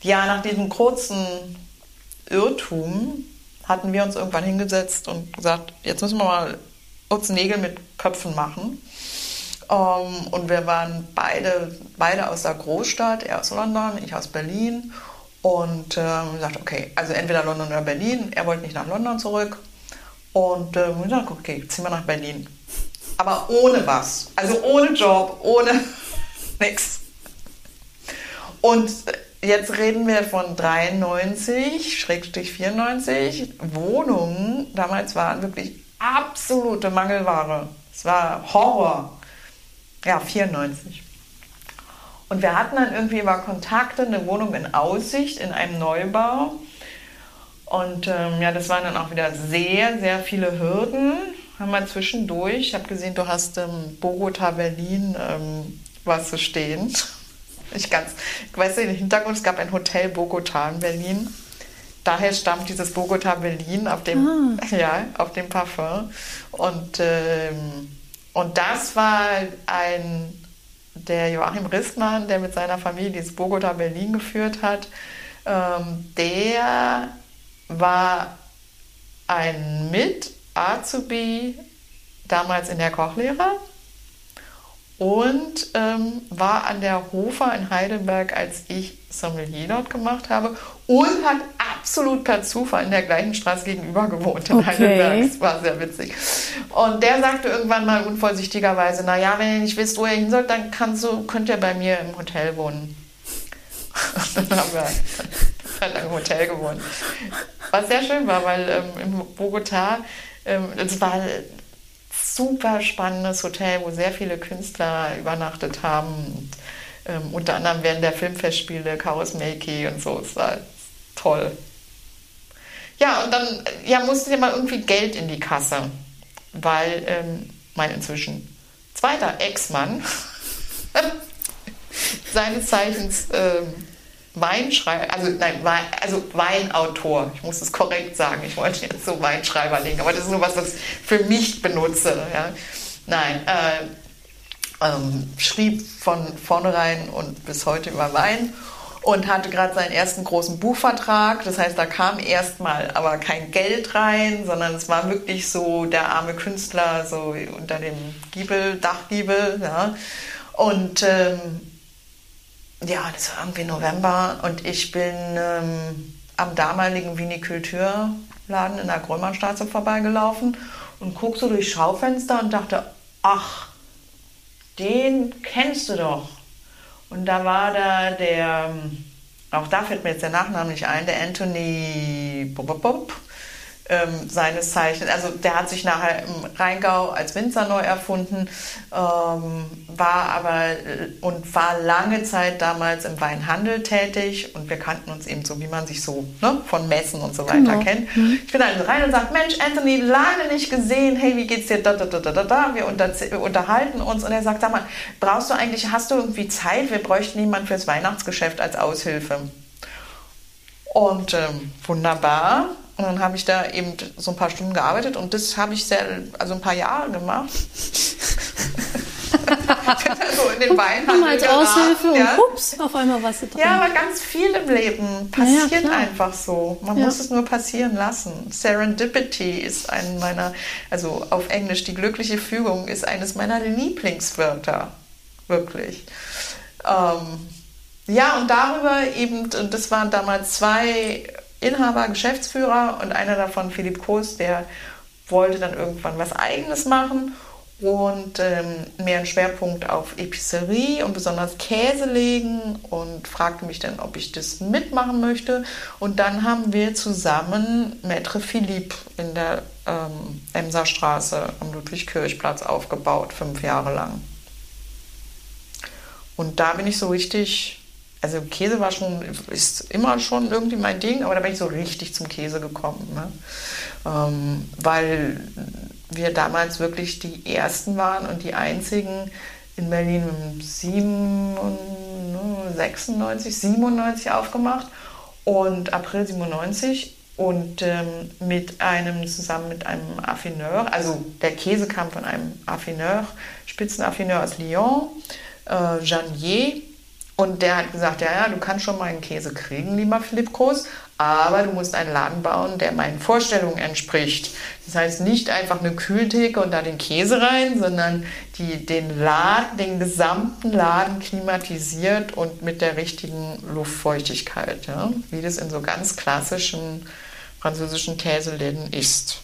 ja, nach diesem kurzen Irrtum hatten wir uns irgendwann hingesetzt und gesagt, jetzt müssen wir mal uns Nägel mit Köpfen machen. Um, ähm, und wir waren beide, beide aus der Großstadt, er aus London, ich aus Berlin. Und ähm, gesagt, okay, also entweder London oder Berlin. Er wollte nicht nach London zurück. Und ähm, gesagt, okay, ziehen wir nach Berlin. Aber ohne was. Also ohne Job, ohne [laughs] nichts. Und jetzt reden wir von 93, Schrägstrich 94. Wohnungen damals waren wirklich absolute Mangelware. Es war Horror. Ja, 94. Und wir hatten dann irgendwie über Kontakte eine Wohnung in Aussicht in einem Neubau. Und ähm, ja, das waren dann auch wieder sehr, sehr viele Hürden. Haben wir zwischendurch. Ich habe gesehen, du hast ähm, Bogota, Berlin ähm, was zu stehen. [laughs] Ich ganz, ich weiß nicht, im Hintergrund, es gab ein Hotel Bogota in Berlin. Daher stammt dieses Bogota Berlin auf dem, ah. [laughs] ja, auf dem Parfum. Und ähm, und das war ein, der Joachim Ristmann, der mit seiner Familie dieses Bogota Berlin geführt hat, ähm, der war ein Mit-Azubi damals in der Kochlehre und ähm, war an der Hofer in Heidelberg, als ich Sommelier dort gemacht habe und hat absolut per Zufall in der gleichen Straße gegenüber gewohnt in [laughs] okay. Heidelberg. Das war sehr witzig. Und der sagte irgendwann mal unvorsichtigerweise, naja, wenn ihr nicht wisst, wo ihr hin sollt, dann kannst du, könnt ihr bei mir im Hotel wohnen. [laughs] Und dann haben wir halt im Hotel gewohnt. Was sehr schön war, weil ähm, in Bogota, ähm, es war super spannendes Hotel, wo sehr viele Künstler übernachtet haben. Und, ähm, unter anderem während der Filmfestspiele, Chaos Makey und so. Es war toll. Ja, und dann ja, musste ja mal irgendwie Geld in die Kasse, weil ähm, mein inzwischen zweiter Ex-Mann [laughs] seines Zeichens ähm, Weinschreiber, also nein, Wein, also Weinautor, ich muss es korrekt sagen, ich wollte jetzt so Weinschreiber legen, aber das ist nur was, was ich für mich benutze. Ja. Nein, äh, ähm, schrieb von vornherein und bis heute über Wein und hatte gerade seinen ersten großen Buchvertrag. Das heißt, da kam erstmal aber kein Geld rein, sondern es war wirklich so der arme Künstler so unter dem Giebel, Dachgiebel. Ja. Und ähm, ja, das war irgendwie November und ich bin ähm, am damaligen Vinikulturladen in der Grömerstraße vorbeigelaufen und guck so durchs Schaufenster und dachte, ach, den kennst du doch. Und da war da der, auch da fällt mir jetzt der Nachname nicht ein, der Anthony Bob, Bob, ähm, seines Zeichens. Also der hat sich nachher im Rheingau als Winzer neu erfunden, ähm, war aber äh, und war lange Zeit damals im Weinhandel tätig und wir kannten uns eben so, wie man sich so ne, von Messen und so weiter genau. kennt. Mhm. Ich bin also rein und sage, Mensch, Anthony, lange nicht gesehen, hey, wie geht's dir? Da, da, da, da, da. Wir unter, unterhalten uns und er sagt, sag mal, brauchst du eigentlich, hast du irgendwie Zeit? Wir bräuchten jemanden fürs Weihnachtsgeschäft als Aushilfe. Und ähm, wunderbar. Und dann habe ich da eben so ein paar Stunden gearbeitet und das habe ich sehr, also ein paar Jahre gemacht. [laughs] so in den Weinhandel als Aushilfe ja. und ups, auf einmal was drin. Ja, aber ganz viel im Leben passiert ja, einfach so. Man ja. muss es nur passieren lassen. Serendipity ist ein meiner, also auf Englisch die glückliche Fügung ist eines meiner Lieblingswörter. Wirklich. Ähm, ja, und darüber eben, und das waren damals zwei Inhaber, Geschäftsführer und einer davon, Philipp Koos, der wollte dann irgendwann was Eigenes machen und ähm, mehr einen Schwerpunkt auf Epicerie und besonders Käse legen und fragte mich dann, ob ich das mitmachen möchte. Und dann haben wir zusammen Maître Philippe in der ähm, Emserstraße am Ludwig-Kirchplatz aufgebaut, fünf Jahre lang. Und da bin ich so richtig also Käse war schon, ist immer schon irgendwie mein Ding, aber da bin ich so richtig zum Käse gekommen. Ne? Ähm, weil wir damals wirklich die Ersten waren und die Einzigen in Berlin im 96, 97 aufgemacht und April 97 und ähm, mit einem, zusammen mit einem Affineur, also der Käse kam von einem Affineur, Spitzenaffineur aus Lyon, äh, Janier, und der hat gesagt, ja, ja, du kannst schon mal einen Käse kriegen, lieber Philipp Groß, aber du musst einen Laden bauen, der meinen Vorstellungen entspricht. Das heißt nicht einfach eine Kühltheke und da den Käse rein, sondern die, den Laden, den gesamten Laden klimatisiert und mit der richtigen Luftfeuchtigkeit, ja? wie das in so ganz klassischen französischen Käseläden ist.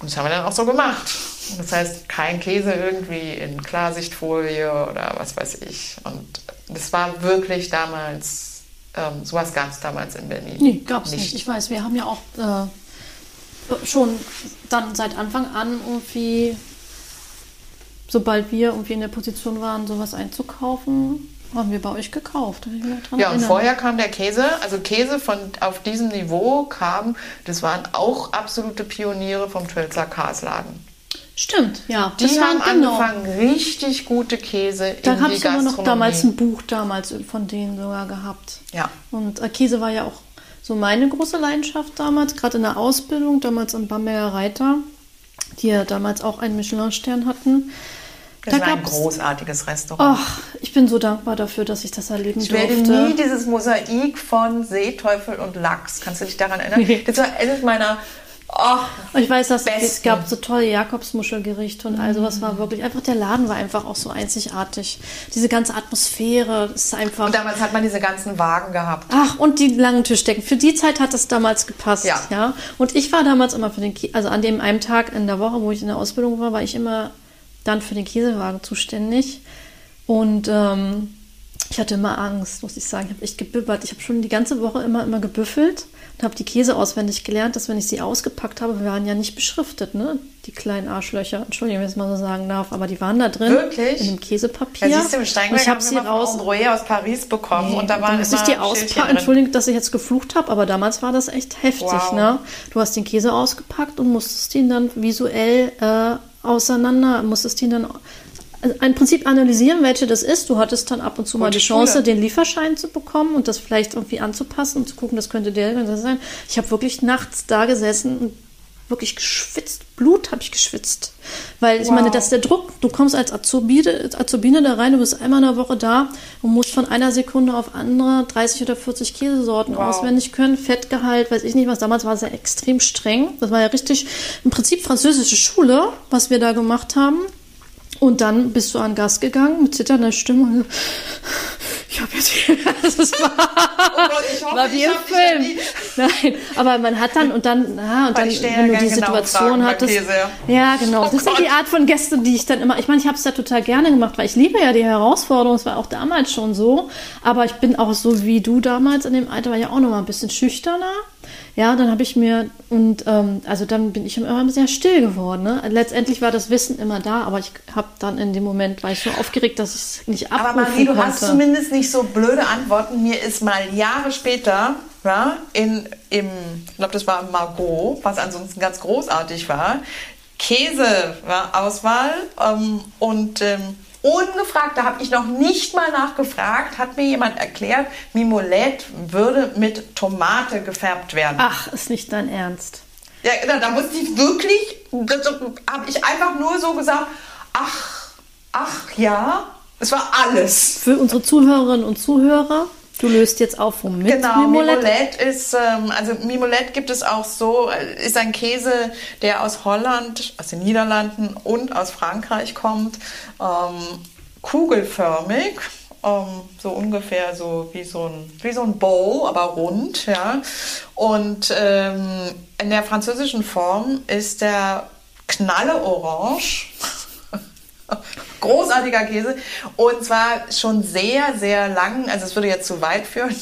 Und das haben wir dann auch so gemacht. Das heißt, kein Käse irgendwie in Klarsichtfolie oder was weiß ich. Und das war wirklich damals, ähm, sowas gab es damals in Berlin. Nee, gab es nicht. nicht. Ich weiß, wir haben ja auch äh, schon dann seit Anfang an irgendwie, sobald wir irgendwie in der Position waren, sowas einzukaufen, haben wir bei euch gekauft. ja, und vorher kam der Käse, also Käse von auf diesem Niveau kam, das waren auch absolute Pioniere vom Tölzer Kasladen. Stimmt, ja. Die das haben waren, genau. angefangen, richtig gute Käse da in die Gastronomie. Da habe ich noch damals ein Buch damals von denen sogar gehabt. Ja. Und äh, Käse war ja auch so meine große Leidenschaft damals, gerade in der Ausbildung, damals am Bamberger Reiter, die ja damals auch einen Michelin-Stern hatten. Das da war ein großartiges Restaurant. Ach, ich bin so dankbar dafür, dass ich das erleben ich durfte. Ich werde nie dieses Mosaik von Seeteufel und Lachs, kannst du dich daran erinnern? Das war eines meiner Oh, ich weiß, dass es gab so tolle Jakobsmuschelgerichte und all sowas war wirklich einfach der Laden war einfach auch so einzigartig. Diese ganze Atmosphäre ist einfach. Und damals hat man diese ganzen Wagen gehabt. Ach und die langen Tischdecken. Für die Zeit hat das damals gepasst. Ja. ja. Und ich war damals immer für den, also an dem einen Tag in der Woche, wo ich in der Ausbildung war, war ich immer dann für den Käsewagen zuständig und ähm, ich hatte immer Angst, muss ich sagen. Ich habe echt gebibbert. Ich habe schon die ganze Woche immer, immer gebüffelt und habe die Käse auswendig gelernt, dass wenn ich sie ausgepackt habe, wir waren ja nicht beschriftet, ne? Die kleinen Arschlöcher. Entschuldigung, wenn ich es mal so sagen darf, aber die waren da drin. Wirklich? In dem Käsepapier. Ja, siehst du, im Steinberg ich habe sie raus aus Paris bekommen nee, und da waren immer die auspacken. Entschuldigung, dass ich jetzt geflucht habe, aber damals war das echt heftig, wow. ne? Du hast den Käse ausgepackt und musstest ihn dann visuell äh, auseinander, musstest ihn dann im Prinzip analysieren, welche das ist. Du hattest dann ab und zu Gute mal die Chance, Schule. den Lieferschein zu bekommen und das vielleicht irgendwie anzupassen und zu gucken, das könnte der sein. Ich habe wirklich nachts da gesessen und wirklich geschwitzt. Blut habe ich geschwitzt. Weil ich wow. meine, dass der Druck, du kommst als Azubine, Azubine da rein, du bist einmal in der Woche da und musst von einer Sekunde auf andere 30 oder 40 Käsesorten wow. auswendig können, Fettgehalt, weiß ich nicht was. Damals war es ja extrem streng. Das war ja richtig im Prinzip französische Schule, was wir da gemacht haben. Und dann bist du an Gast gegangen mit zitternder Stimme und ich habe jetzt hier, [laughs] das war, oh Gott, ich hoffe, war wie im Film. Nein, aber man hat dann und dann, na, und dann, wenn du die genau Situation hattest, ja genau, oh das Gott. sind die Art von Gäste, die ich dann immer, ich meine, ich habe es ja total gerne gemacht, weil ich liebe ja die Herausforderung, es war auch damals schon so, aber ich bin auch so wie du damals in dem Alter, war ja auch noch mal ein bisschen schüchterner Ja, dann habe ich mir, und ähm, also dann bin ich immer sehr still geworden. Ne? Letztendlich war das Wissen immer da, aber ich habe dann in dem Moment, war ich so aufgeregt, dass ich es nicht abrufen Aber Marie, du konnte. hast zumindest nicht so blöde Antworten. Mir ist mal Jahre später, ja, in, im, ich glaube, das war Margot, was ansonsten ganz großartig war, Käseauswahl ähm, und ähm, ungefragt, da habe ich noch nicht mal nachgefragt, hat mir jemand erklärt, Mimolette würde mit Tomate gefärbt werden. Ach, ist nicht dein Ernst. Ja, da, da musste ich wirklich, habe ich einfach nur so gesagt, ach, ach ja, es war alles. Für unsere Zuhörerinnen und Zuhörer, du löst jetzt auf, womit Genau, Mimolette? Mimolette ist, ähm, also Mimolette gibt es auch so, äh, ist ein Käse, der aus Holland, aus den Niederlanden und aus Frankreich kommt, ähm, kugelförmig, ähm, so ungefähr so wie so ein, wie so ein Bowl, aber rund, ja. Und ähm, in der französischen Form ist der knalleorange. [laughs] Großartiger Käse. Und zwar schon sehr, sehr lang, also es würde jetzt zu weit führen,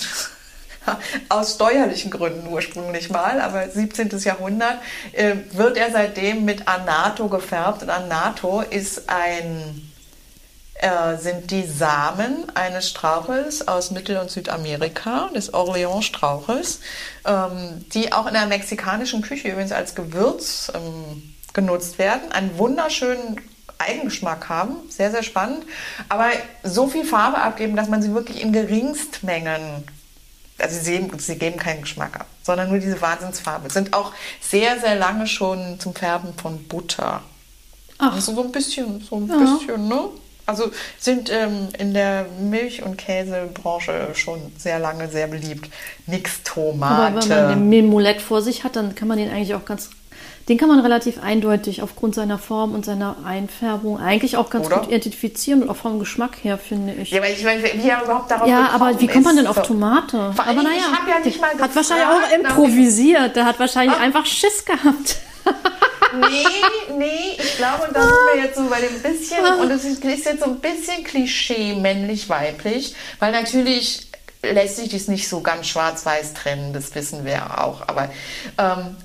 [laughs] aus steuerlichen Gründen ursprünglich mal, aber 17. Jahrhundert, äh, wird er seitdem mit Anato gefärbt. Und Anato ist ein, äh, sind die Samen eines Strauches aus Mittel- und Südamerika, des Orleans-Strauches, ähm, die auch in der mexikanischen Küche übrigens als Gewürz ähm, genutzt werden. Einen wunderschönen Eigengeschmack haben, sehr, sehr spannend, aber so viel Farbe abgeben, dass man sie wirklich in Geringstmengen, also sie, geben- sie geben keinen Geschmack ab, sondern nur diese Wahnsinnsfarbe. Sind auch sehr, sehr lange schon zum Färben von Butter. Ach. Also so ein bisschen, so ein Ja. bisschen, ne? Also sind ähm, in der Milch- und Käsebranche schon sehr lange sehr beliebt. Nix Aber wenn man den Tomate. Mimolette vor sich hat, dann kann man den eigentlich auch ganz, den kann man relativ eindeutig aufgrund seiner Form und seiner Einfärbung eigentlich auch ganz Oder? gut identifizieren und auch vom Geschmack her, finde ich. Ja, aber ich weiß, wie er überhaupt darauf Ja, aber wie kommt man denn auf. Tomate? Vor aber naja, ja nicht mal der hat wahrscheinlich gefragt auch nach improvisiert. Der hat wahrscheinlich Ah. einfach Schiss gehabt. [laughs] Nee, nee, ich glaube, da sind wir jetzt so bei dem bisschen, und es ist jetzt so ein bisschen Klischee männlich-weiblich, weil natürlich lässt sich dies nicht so ganz schwarz-weiß trennen, das wissen wir auch. Aber ähm,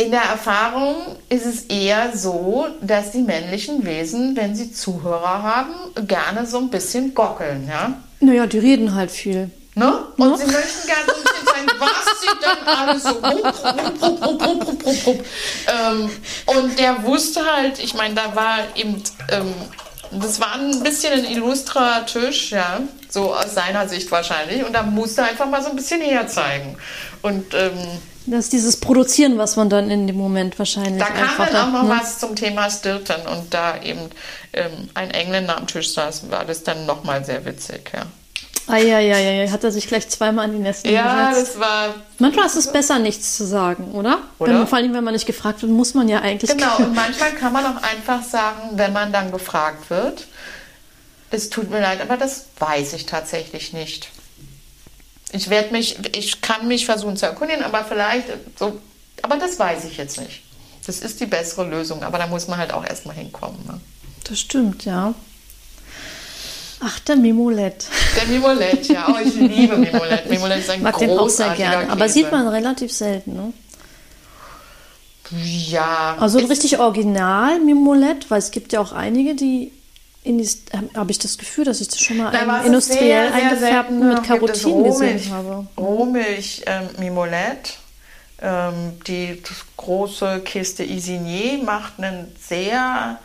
in der Erfahrung ist es eher so, dass die männlichen Wesen, wenn sie Zuhörer haben, gerne so ein bisschen gockeln, ja. Naja, die reden halt viel. Ne? Und sie möchten gerne so ein bisschen zeigen, was sie denn alles so rup, rup, rup, rup. Ähm, Und der wusste halt, ich meine, da war eben, ähm, das war ein bisschen ein illustrer Tisch, ja, so aus seiner Sicht wahrscheinlich. Und da musste er einfach mal so ein bisschen herzeigen. Und ähm, Das ist dieses Produzieren, was man dann in dem Moment wahrscheinlich da kam dann auch noch ne? was zum Thema Stilton. Und da eben ähm, ein Engländer am Tisch saß, war das dann nochmal sehr witzig, ja. Eieiei, hat er sich gleich zweimal an die Nesseln Ja, gesetzt. das war Manchmal ist es besser, nichts zu sagen, oder? Oder? Wenn man, vor allem, wenn man nicht gefragt wird, muss man ja eigentlich. Genau, [laughs] und manchmal kann man auch einfach sagen, wenn man dann gefragt wird, es tut mir leid, aber das weiß ich tatsächlich nicht. Ich werde mich, ich kann mich versuchen zu erkundigen, aber vielleicht so, aber das weiß ich jetzt nicht. Das ist die bessere Lösung, aber da muss man halt auch erstmal hinkommen. Ne? Das stimmt, ja. Ach, der Mimolette. Der Mimolette, ja, oh, ich liebe Mimolette. Mimolette ist ein Mag den auch sehr großartiger gerne. Aber sieht man relativ selten, ne? Ja. Also ein richtig original Mimolette, weil es gibt ja auch einige, die in die, habe ich das Gefühl, dass ich das schon mal Na, industriell sehr, selten mit Karotin gesehen Rohmilch, habe. Rohmilch ähm, Mimolette. Ähm, die große Kiste Isigny macht einen sehr,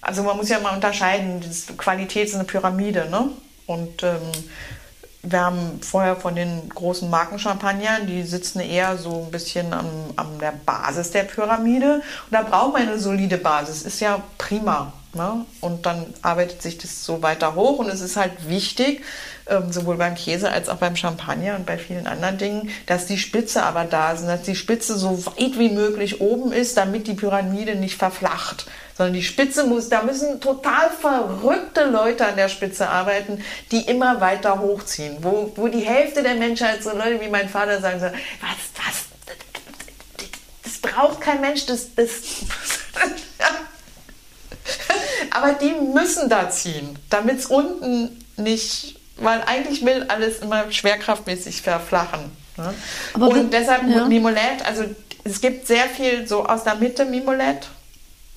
also man muss ja mal unterscheiden, das Qualität ist eine Pyramide, ne? Und ähm, wir haben vorher von den großen Markenchampagnern, die sitzen eher so ein bisschen am, an der Basis der Pyramide. Und da braucht man eine solide Basis. Ist ja prima. Ne? Und dann arbeitet sich das so weiter hoch. Und es ist halt wichtig, ähm, sowohl beim Käse als auch beim Champagner und bei vielen anderen Dingen, dass die Spitze aber da ist. Dass die Spitze so weit wie möglich oben ist, damit die Pyramide nicht verflacht. Sondern die Spitze muss, da müssen total verrückte Leute an der Spitze arbeiten, die immer weiter hochziehen. Wo, wo die Hälfte der Menschheit, so Leute wie mein Vater sagen so, was, was, das braucht kein Mensch, das, das, [laughs] [laughs] aber die müssen da ziehen, damit es unten nicht, weil eigentlich will alles immer schwerkraftmäßig verflachen. Ne? Aber und wenn- deshalb ja. Mimolette, also es gibt sehr viel so aus der Mitte Mimolette.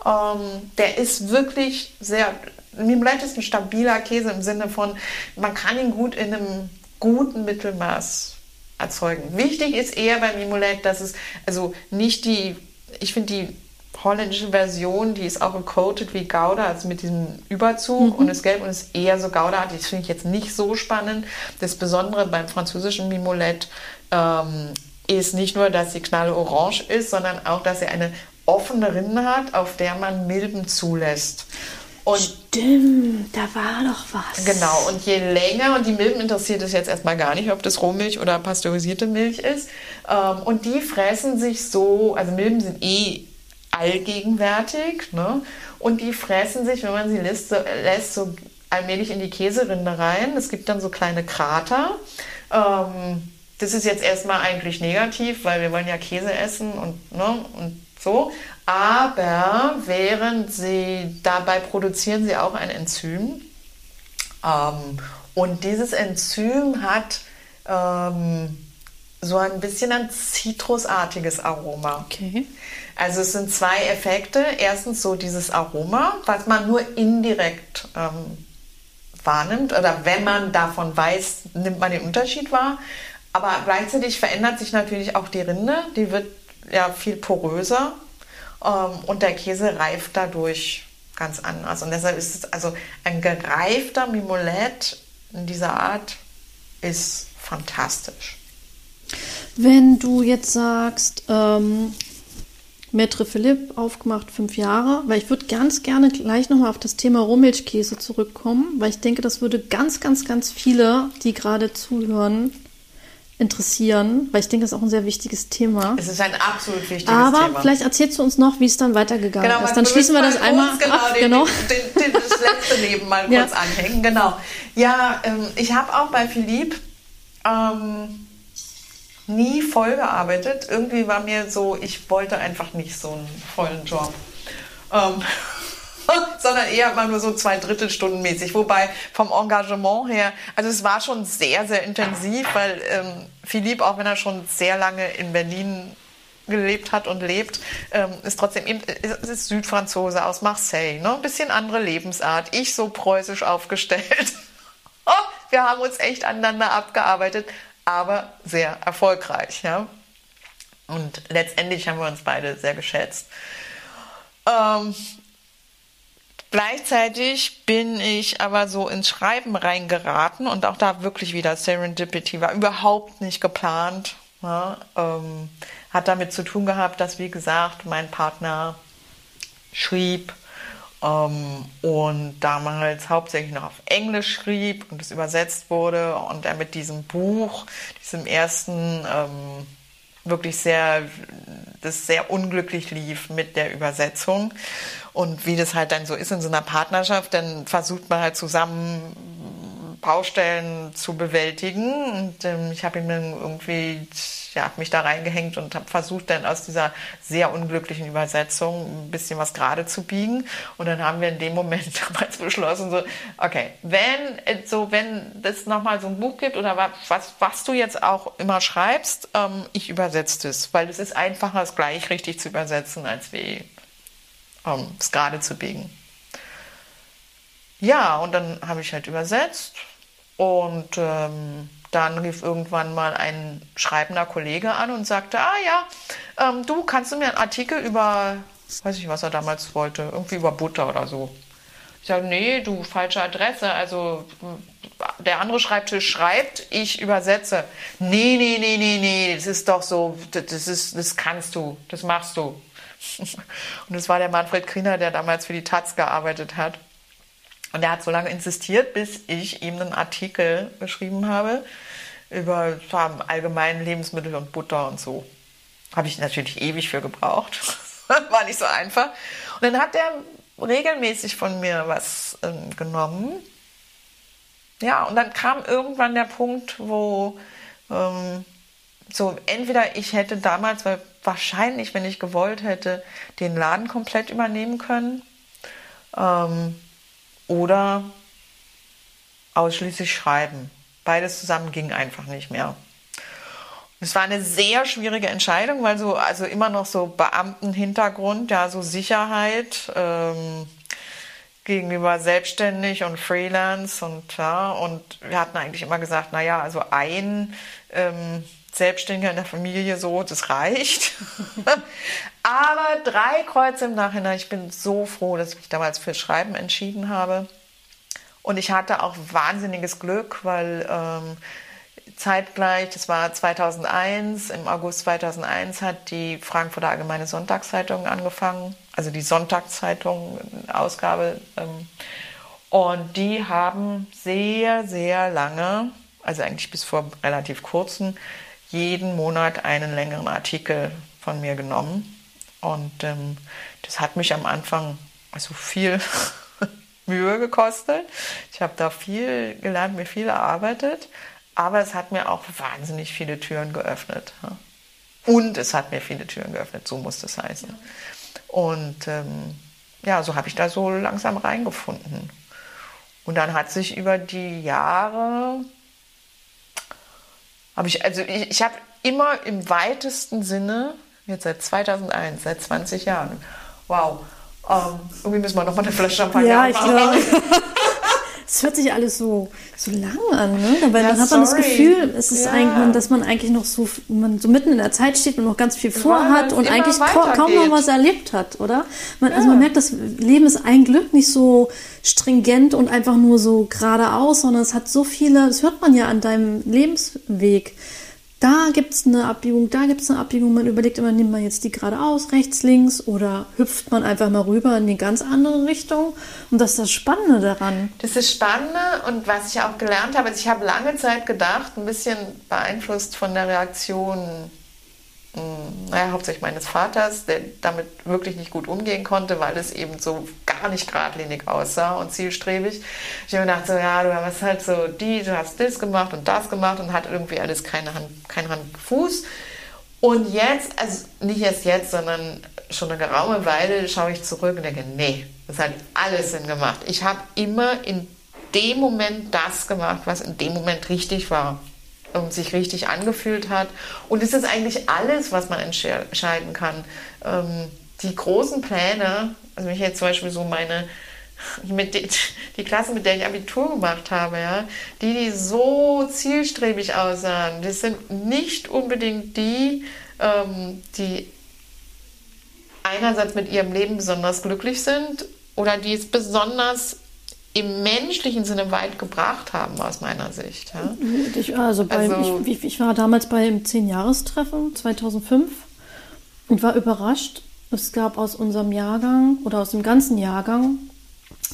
Ähm, der ist wirklich sehr. Mimolette ist ein stabiler Käse im Sinne von, man kann ihn gut in einem guten Mittelmaß erzeugen. Wichtig ist eher bei Mimolette, dass es also nicht die, ich finde die holländische Version, die ist auch gecoated wie Gouda, also mit diesem Überzug und ist gelb und ist eher so Gouda. Das finde ich jetzt nicht so spannend. Das Besondere beim französischen Mimolette ähm, ist nicht nur, dass sie knalle orange ist, sondern auch, dass sie eine offene Rinde hat, auf der man Milben zulässt. Und Stimmt, da war doch was. Genau, und je länger, und die Milben interessiert es jetzt erstmal gar nicht, ob das Rohmilch oder pasteurisierte Milch ist. Ähm, und die fressen sich so, also Milben sind eh allgegenwärtig, ne? Und die fressen sich, wenn man sie lässt, so, lässt, so allmählich in die Käserinde rein. Es gibt dann so kleine Krater. Ähm, das ist jetzt erstmal eigentlich negativ, weil wir wollen ja Käse essen und, ne, und so. Aber während sie dabei produzieren sie auch ein Enzym. Ähm, und dieses Enzym hat ähm, so ein bisschen ein zitrusartiges Aroma. Okay. Also es sind zwei Effekte. Erstens so dieses Aroma, was man nur indirekt ähm, wahrnimmt oder wenn man davon weiß, nimmt man den Unterschied wahr. Aber gleichzeitig verändert sich natürlich auch die Rinde. Die wird ja viel poröser ähm, und der Käse reift dadurch ganz anders. Und deshalb ist es also ein gereifter Mimolette in dieser Art ist fantastisch. Wenn du jetzt sagst, ähm, Maître Philipp, aufgemacht fünf Jahre, weil ich würde ganz gerne gleich nochmal auf das Thema Rohmilchkäse zurückkommen, weil ich denke, das würde ganz, ganz, ganz viele, die gerade zuhören, interessieren, weil ich denke, das ist auch ein sehr wichtiges Thema. Es ist ein absolut wichtiges Aber Thema. vielleicht erzählst du uns noch, wie es dann weitergegangen ist. man- Dann schließen wir das mal einmal genau, ab. Den, Genau. Den, den, das letzte Leben mal Ja. kurz anhängen. Genau. Ja, ähm, ich habe auch bei Philipp ähm, nie voll gearbeitet. Irgendwie war mir so, ich wollte einfach nicht so einen vollen Job. Ähm, [laughs] sondern eher mal nur so zwei Drittelstunden mäßig. Wobei vom Engagement her, also es war schon sehr, sehr intensiv, weil ähm, Philipp, auch wenn er schon sehr lange in Berlin gelebt hat und lebt, ähm, ist trotzdem eben, es ist Südfranzose aus Marseille, ne? Ein bisschen andere Lebensart. Ich so preußisch aufgestellt. [laughs] Wir haben uns echt aneinander abgearbeitet, aber sehr erfolgreich, ja. Und letztendlich haben wir uns beide sehr geschätzt. Ähm, gleichzeitig bin ich aber so ins Schreiben reingeraten und auch da wirklich wieder Serendipity war überhaupt nicht geplant. Ja, ähm, hat damit zu tun gehabt, dass, wie gesagt, mein Partner schrieb ähm, und damals hauptsächlich noch auf Englisch schrieb und es übersetzt wurde und er mit diesem Buch, diesem ersten, ähm, wirklich sehr, das sehr unglücklich lief mit der Übersetzung. Und wie das halt dann so ist in so einer Partnerschaft, dann versucht man halt zusammen Baustellen zu bewältigen. Und ähm, ich habe ihm dann irgendwie, ja, hab mich da reingehängt und habe versucht, dann aus dieser sehr unglücklichen Übersetzung ein bisschen was gerade zu biegen. Und dann haben wir in dem Moment [laughs] damals beschlossen, so, okay, wenn äh, so, wenn es nochmal so ein Buch gibt oder wa- was, was du jetzt auch immer schreibst, ähm, ich übersetze das, weil es ist einfacher, es gleich richtig zu übersetzen, als wie ähm, es gerade zu biegen. Ja, und dann habe ich halt übersetzt und ähm, dann rief irgendwann mal ein schreibender Kollege an und sagte, ah ja, ähm, du kannst du mir einen Artikel über, weiß ich, was er damals wollte, irgendwie über Butter oder so. Ich sage, nee, du, falsche Adresse. Also der andere Schreibtisch schreibt, ich übersetze. Nee, nee, nee, nee, nee, das ist doch so, das, ist, das kannst du, das machst du. [laughs] Und es war der Manfred Kriener, der damals für die Taz gearbeitet hat. Und er hat so lange insistiert, bis ich ihm einen Artikel geschrieben habe über ja, allgemeinen Lebensmittel und Butter und so. Habe ich natürlich ewig für gebraucht. [laughs] War nicht so einfach. Und dann hat er regelmäßig von mir was ähm, genommen. Ja, und dann kam irgendwann der Punkt, wo ähm, so entweder ich hätte damals, weil wahrscheinlich, wenn ich gewollt hätte, den Laden komplett übernehmen können. Ähm, oder ausschließlich schreiben. Beides zusammen ging einfach nicht mehr. Es war eine sehr schwierige Entscheidung, weil so, also immer noch so Beamtenhintergrund, ja, so Sicherheit ähm, gegenüber selbstständig und Freelance und ja, und wir hatten eigentlich immer gesagt, na ja, also ein ähm, Selbstständiger in der Familie so, das reicht. [laughs] Aber drei Kreuze im Nachhinein. Ich bin so froh, dass ich mich damals für Schreiben entschieden habe. Und ich hatte auch wahnsinniges Glück, weil ähm, zeitgleich, das war 2001, im August 2001 hat die Frankfurter Allgemeine Sonntagszeitung angefangen, also die Sonntagszeitung, Ausgabe. Ähm, und die haben sehr, sehr lange, also eigentlich bis vor relativ kurzem, jeden Monat einen längeren Artikel von mir genommen. Und ähm, das hat mich am Anfang also viel [laughs] Mühe gekostet. Ich habe da viel gelernt, mir viel erarbeitet, aber es hat mir auch wahnsinnig viele Türen geöffnet. Und es hat mir viele Türen geöffnet, so muss das heißen. Und ähm, ja, so habe ich da so langsam reingefunden. Und dann hat sich über die Jahre, habe ich, also ich, ich habe immer im weitesten Sinne Jetzt seit 2001, seit 20 Jahren. Wow. Ähm, irgendwie müssen wir nochmal eine Flasche Champagner Ja, ich glaube. [laughs] Es hört sich alles so, so lang an, ne? Weil Ja, dann hat man das. Gefühl, es ist Ja. eigentlich, dass man eigentlich noch so, man so mitten in der Zeit steht und noch ganz viel vorhat und eigentlich ka kaum noch was erlebt hat, oder? Man, Also man merkt, das Leben ist ein Glück nicht so stringent und einfach nur so geradeaus, sondern es hat so viele, das hört man ja an deinem Lebensweg. Da gibt es eine Abbiegung, da gibt es eine Abbiegung. Man überlegt immer, nimmt man jetzt die geradeaus, rechts, links oder hüpft man einfach mal rüber in die ganz andere Richtung. Und das ist das Spannende daran. Das ist spannend und was ich auch gelernt habe, also ich habe lange Zeit gedacht, ein bisschen beeinflusst von der Reaktion, naja, hauptsächlich meines Vaters, der damit wirklich nicht gut umgehen konnte, weil es eben so gar nicht geradlinig aussah und zielstrebig. Ich habe mir gedacht, so, ja, du hast halt so die, du hast das gemacht und das gemacht und hat irgendwie alles keine Hand, kein Hand, Fuß. Und jetzt, also nicht erst jetzt, sondern schon eine geraume Weile schaue ich zurück und denke, nee, das hat alles Sinn gemacht. Ich habe immer in dem Moment das gemacht, was in dem Moment richtig war und sich richtig angefühlt hat. Und es ist eigentlich alles, was man entsche- entscheiden kann. Ähm, die großen Pläne, also wenn ich jetzt zum Beispiel so meine, [laughs] mit die, die Klasse, mit der ich Abitur gemacht habe, ja, die, die so zielstrebig aussahen, das sind nicht unbedingt die, ähm, die einerseits mit ihrem Leben besonders glücklich sind oder die es besonders im menschlichen Sinne weit gebracht haben, aus meiner Sicht. Ja. Ich, also bei, Also- ich, ich war damals beim 10-Jahrestreffen 2005 und war überrascht. Es gab aus unserem Jahrgang oder aus dem ganzen Jahrgang,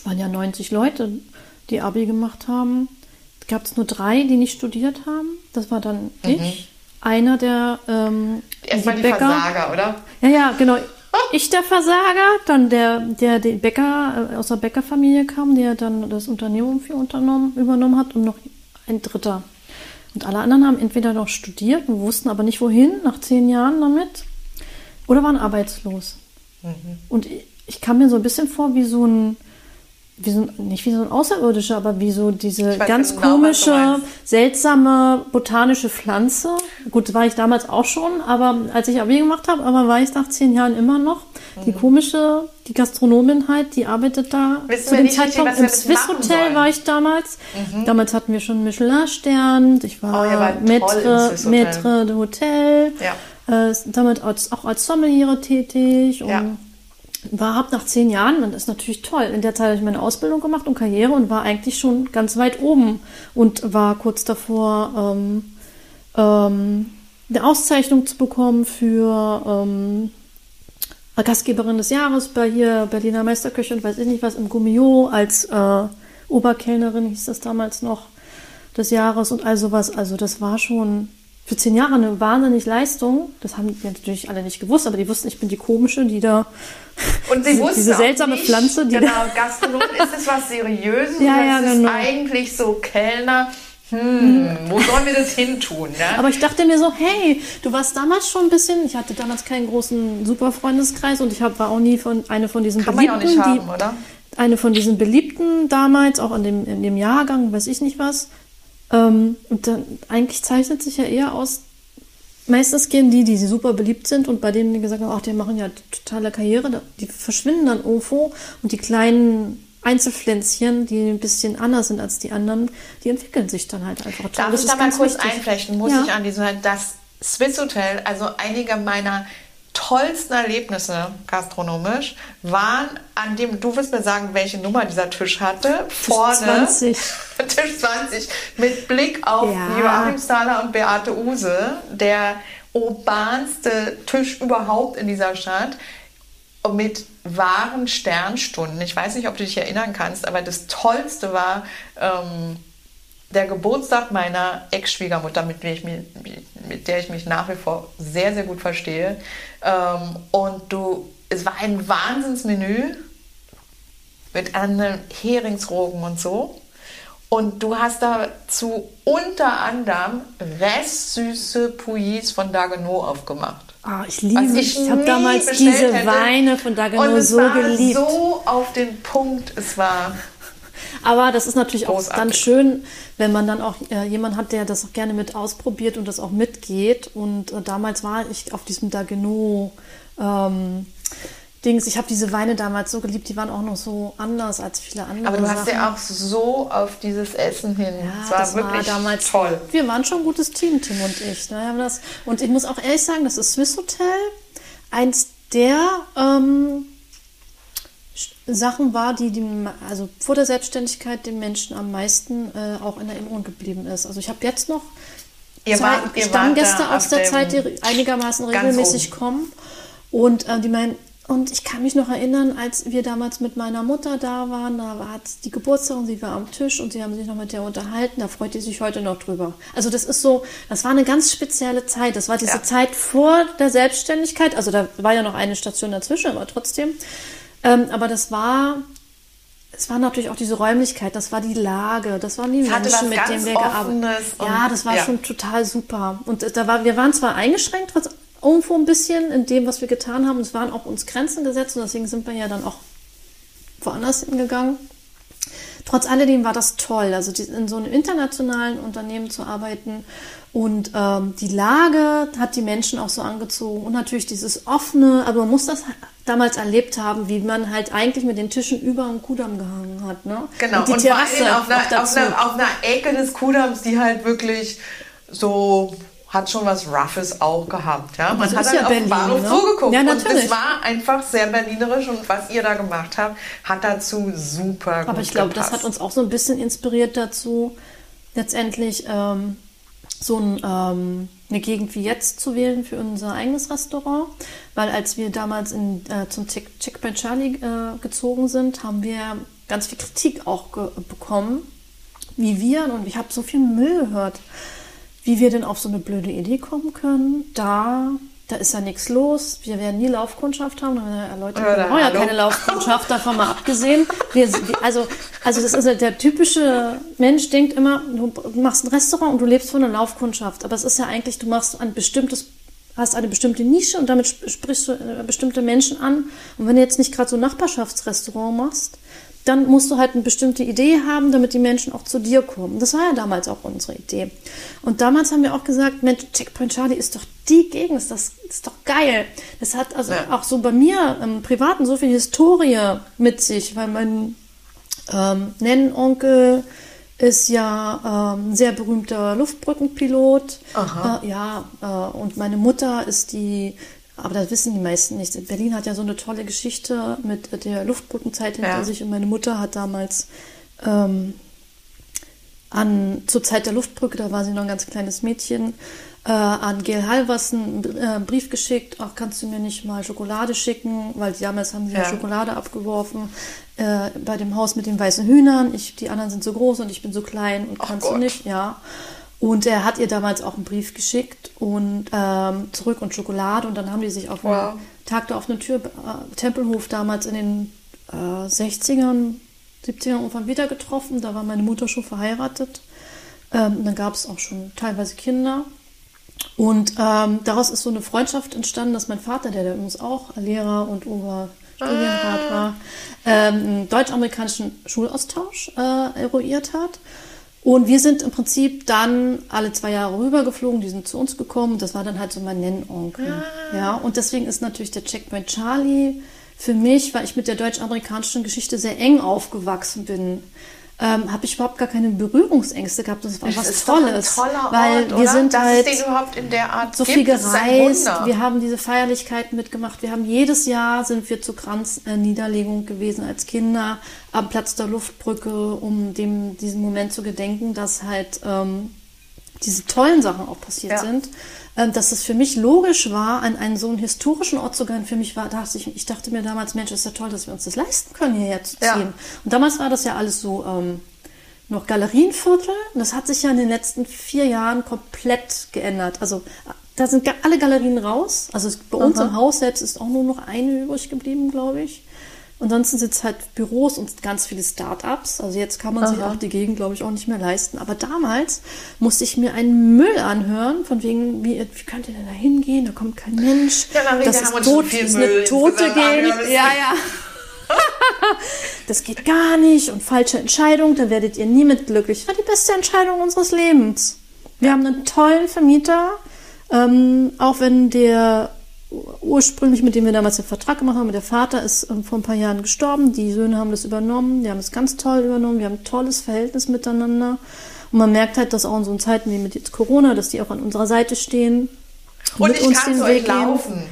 waren ja 90 Leute, die Abi gemacht haben, gab es nur drei, die nicht studiert haben. Das war dann ich, einer der ähm, Erstmal die Bäcker. Versager, oder? Ja, ja, genau. Ich der Versager, dann der, der den Bäcker äh, aus der Bäckerfamilie kam, der dann das Unternehmen für unternommen, übernommen hat und noch ein Dritter. Und alle anderen haben entweder noch studiert und wussten aber nicht wohin, nach zehn Jahren damit, oder waren arbeitslos. Und ich, ich kam mir so ein bisschen vor wie so ein, wie so nicht wie so ein Außerirdischer, aber wie so diese ganz genau, komische, seltsame botanische Pflanze. Gut, war ich damals auch schon, aber als ich Abi gemacht habe, aber war ich nach zehn Jahren immer noch. Die komische, die Gastronomin halt, die arbeitet da Mhm. Wissen zu dem Zeitpunkt im Swiss Hotel sollen. Mhm. war ich damals. Damals hatten wir schon Michelin-Stern. Ich war, Oh, im Maître. Maître de Hotel. Ja. Äh, damit als, auch als Sommeliere tätig und Ja. War hab nach zehn Jahren, und das ist natürlich toll, in der Zeit habe ich meine Ausbildung gemacht und Karriere und war eigentlich schon ganz weit oben und war kurz davor, ähm, ähm, eine Auszeichnung zu bekommen für ähm, Gastgeberin des Jahres bei hier Berliner Meisterköche und weiß ich nicht was im Gummio als äh, Oberkellnerin hieß das damals noch des Jahres und all sowas. Also das war schon für zehn Jahre eine wahnsinnig Leistung. Das haben die natürlich alle nicht gewusst, aber die wussten, ich bin die komische, die da Und sie diese, wusste diese seltsame nicht, Pflanze, die genau, Gastronom, ist es was Seriöses? Ja, ja, ist genau. eigentlich so Kellner? Hm, wo sollen wir das hin tun? Ja? Aber ich dachte mir so, hey, du warst damals schon ein bisschen, ich hatte damals keinen großen Superfreundeskreis und ich hab, war auch nie von eine von diesen Kann man ja auch Beliebten, nicht haben, die, oder? eine von diesen Beliebten damals, auch in dem, in dem Jahrgang, weiß ich nicht was. Ähm, und dann eigentlich zeichnet sich ja eher aus, meistens gehen die, die super beliebt sind und bei denen die gesagt haben, ach, die machen ja totale Karriere, die verschwinden dann irgendwo und die kleinen Einzelpflänzchen, die ein bisschen anders sind als die anderen, die entwickeln sich dann halt einfach. Darf ich da mal kurz wichtig. einflechten? Muss ja. ich an diesem, das Swiss Hotel, also einige meiner tollsten Erlebnisse gastronomisch waren an dem, du wirst mir sagen, welche Nummer dieser Tisch hatte. Tisch Vorne. 20. [laughs] Tisch 20. Mit Blick auf ja. Joachim Stahler und Beate Use, der urbanste Tisch überhaupt in dieser Stadt. Mit wahren Sternstunden. Ich weiß nicht, ob du dich erinnern kannst, aber das Tollste war, ähm, der Geburtstag meiner Ex-Schwiegermutter, mit, mit, der ich mich nach wie vor sehr, sehr gut verstehe. Ähm, und du, es war ein Wahnsinnsmenü mit einem Heringsrogen und so. Und du hast dazu unter anderem restsüße Pouillis von Dagenot aufgemacht. Oh, ich liebe Ich, ich habe damals diese hätte. Weine von Dagenot so geliebt. so auf den Punkt. Es war aber das ist natürlich Großartig. auch dann schön, wenn man dann auch äh, jemanden hat, der das auch gerne mit ausprobiert und das auch mitgeht. Und äh, damals war ich auf diesem Dagenot. Ähm, Dings. Ich habe diese Weine damals so geliebt, die waren auch noch so anders als viele andere. Aber du hast ja auch so auf dieses Essen hin. Ja, das war das wirklich war damals toll. Wir waren schon ein gutes Team, Tim und ich. Ne? Das, und ich muss auch ehrlich sagen, das ist Swiss Hotel, eins der ähm, Sachen war, die, die also vor der Selbstständigkeit den Menschen am meisten äh, auch in Erinnerung geblieben ist. Also ich habe jetzt noch ihr war, ihr Stammgäste aus der Zeit, die einigermaßen regelmäßig kommen. Und äh, die meinen, und ich kann mich noch erinnern, als wir damals mit meiner Mutter da waren, da war die Geburtstag und sie war am Tisch und sie haben sich noch mit der unterhalten, da freut die sich heute noch drüber. Also das ist so, das war eine ganz spezielle Zeit. Das war diese ja. Zeit vor der Selbstständigkeit, also da war ja noch eine Station dazwischen, aber trotzdem. Ähm, aber das war, es war natürlich auch diese Räumlichkeit, das war die Lage, das waren die das Menschen, mit denen wir gearbeitet haben. Ja, das war ja. schon total super. Und äh, da war, wir waren zwar eingeschränkt, was irgendwo ein bisschen in dem, was wir getan haben. Es waren auch uns Grenzen gesetzt und deswegen sind wir ja dann auch woanders hingegangen. Trotz alledem war das toll, also in so einem internationalen Unternehmen zu arbeiten und ähm, die Lage hat die Menschen auch so angezogen und natürlich dieses offene, aber man muss das damals erlebt haben, wie man halt eigentlich mit den Tischen über dem Kudamm gehangen hat. Ne? Genau, und die und Terrasse auf einer, auf, einer, auf einer Ecke des Kudamms, die halt wirklich so hat schon was Roughes auch gehabt. Ja? Man hat dann ja auf Berlin, Bahnhof ne? zugeguckt. Ja, natürlich. Und es war einfach sehr berlinerisch und was ihr da gemacht habt, hat dazu super gut Aber ich glaube, das hat uns auch so ein bisschen inspiriert dazu, letztendlich ähm, so ein, ähm, eine Gegend wie jetzt zu wählen für unser eigenes Restaurant, weil als wir damals in, äh, zum Checkpoint Charlie äh, gezogen sind, haben wir ganz viel Kritik auch bekommen, wie wir, und ich habe so viel Müll gehört, wie wir denn auf so eine blöde Idee kommen können, da da ist ja nichts los, wir werden nie Laufkundschaft haben. Ja, Leute, wir brauchen ja keine Laufkundschaft, davon mal abgesehen. Wir, also, also das ist ja der typische Mensch denkt immer, du machst ein Restaurant und du lebst von einer Laufkundschaft. Aber es ist ja eigentlich, du machst ein bestimmtes hast eine bestimmte Nische und damit sprichst du äh, bestimmte Menschen an. Und wenn du jetzt nicht gerade so ein Nachbarschaftsrestaurant machst, dann musst du halt eine bestimmte Idee haben, damit die Menschen auch zu dir kommen. Das war ja damals auch unsere Idee. Und damals haben wir auch gesagt, Mensch, Checkpoint Charlie ist doch die Gegend, das, das ist doch geil. Das hat also ja. auch so bei mir im Privaten so viel Historie mit sich, weil mein ähm, Nennonkel ist ja ähm, ein sehr berühmter Luftbrückenpilot. Äh, ja, äh, und meine Mutter ist die aber das wissen die meisten nicht. Berlin hat ja so eine tolle Geschichte mit der Luftbrückenzeit hinter ja. sich und meine Mutter hat damals ähm, an, zur Zeit der Luftbrücke, da war sie noch ein ganz kleines Mädchen, äh, an Gail Halversen einen äh, Brief geschickt, ach, kannst du mir nicht mal Schokolade schicken, weil damals haben sie ja, ja Schokolade abgeworfen äh, bei dem Haus mit den weißen Hühnern. Ich, die anderen sind so groß und ich bin so klein und kannst Gott. du nicht, ja. Und er hat ihr damals auch einen Brief geschickt und ähm, zurück und Schokolade. Und dann haben die sich auf wow. einem Tag der offenen Tür, äh, Tempelhof damals in den äh, 60ern, 70ern irgendwann wieder getroffen. Da war meine Mutter schon verheiratet. Ähm, dann gab es auch schon teilweise Kinder. Und ähm, daraus ist so eine Freundschaft entstanden, dass mein Vater, der, der übrigens auch Lehrer und Oberstudienrat ah. war, ähm, einen deutsch-amerikanischen Schulaustausch äh, eruiert hat. Und wir sind im Prinzip dann alle zwei Jahre rübergeflogen, die sind zu uns gekommen. Das war dann halt so mein Nennonkel. Ja, und deswegen ist natürlich der Checkpoint Charlie für mich, weil ich mit der deutsch-amerikanischen Geschichte sehr eng aufgewachsen bin, ähm, habe ich überhaupt gar keine Berührungsängste gehabt. Das war Das was Tolles. toller weil Ort, wir oder? sind Dass halt so gibt, viel gereist. Wir haben diese Feierlichkeiten mitgemacht. Wir haben jedes Jahr sind wir zur Kranzniederlegung gewesen als Kinder am Platz der Luftbrücke, um dem diesen Moment zu gedenken, dass halt ähm, diese tollen Sachen auch passiert Ja. sind. Ähm, dass es für mich logisch war, an einen so einen historischen Ort zu gehen. Für mich war, dachte ich, ich dachte mir damals, Mensch, ist ja toll, dass wir uns das leisten können, hierher zu ziehen. Ja. Und damals war das ja alles so ähm, noch Galerienviertel. Und das hat sich ja in den letzten vier Jahren komplett geändert. Also da sind alle Galerien raus. Also bei uns Aha. im Haus selbst ist auch nur noch eine übrig geblieben, glaube ich. Ansonsten sind es halt Büros und ganz viele Start-ups. Also jetzt kann man sich Aha. auch die Gegend, glaube ich, auch nicht mehr leisten. Aber damals musste ich mir einen Müll anhören, von wegen, wie, wie könnt ihr denn da hingehen? Da kommt kein Mensch. Ja, Marie, das ist tot, das ist eine tote Gegend. Ja, ja. das geht gar nicht und falsche Entscheidung, da werdet ihr nie mit glücklich. War die beste Entscheidung unseres Lebens. Wir haben einen tollen Vermieter, ähm, auch wenn der ursprünglich, mit dem wir damals den Vertrag gemacht haben, der Vater ist ähm, vor ein paar Jahren gestorben, die Söhne haben das übernommen, die haben es ganz toll übernommen, wir haben ein tolles Verhältnis miteinander. Und man merkt halt, dass auch in so Zeiten wie mit jetzt Corona, dass die auch an unserer Seite stehen. Und mit ich uns kann den Weg laufen.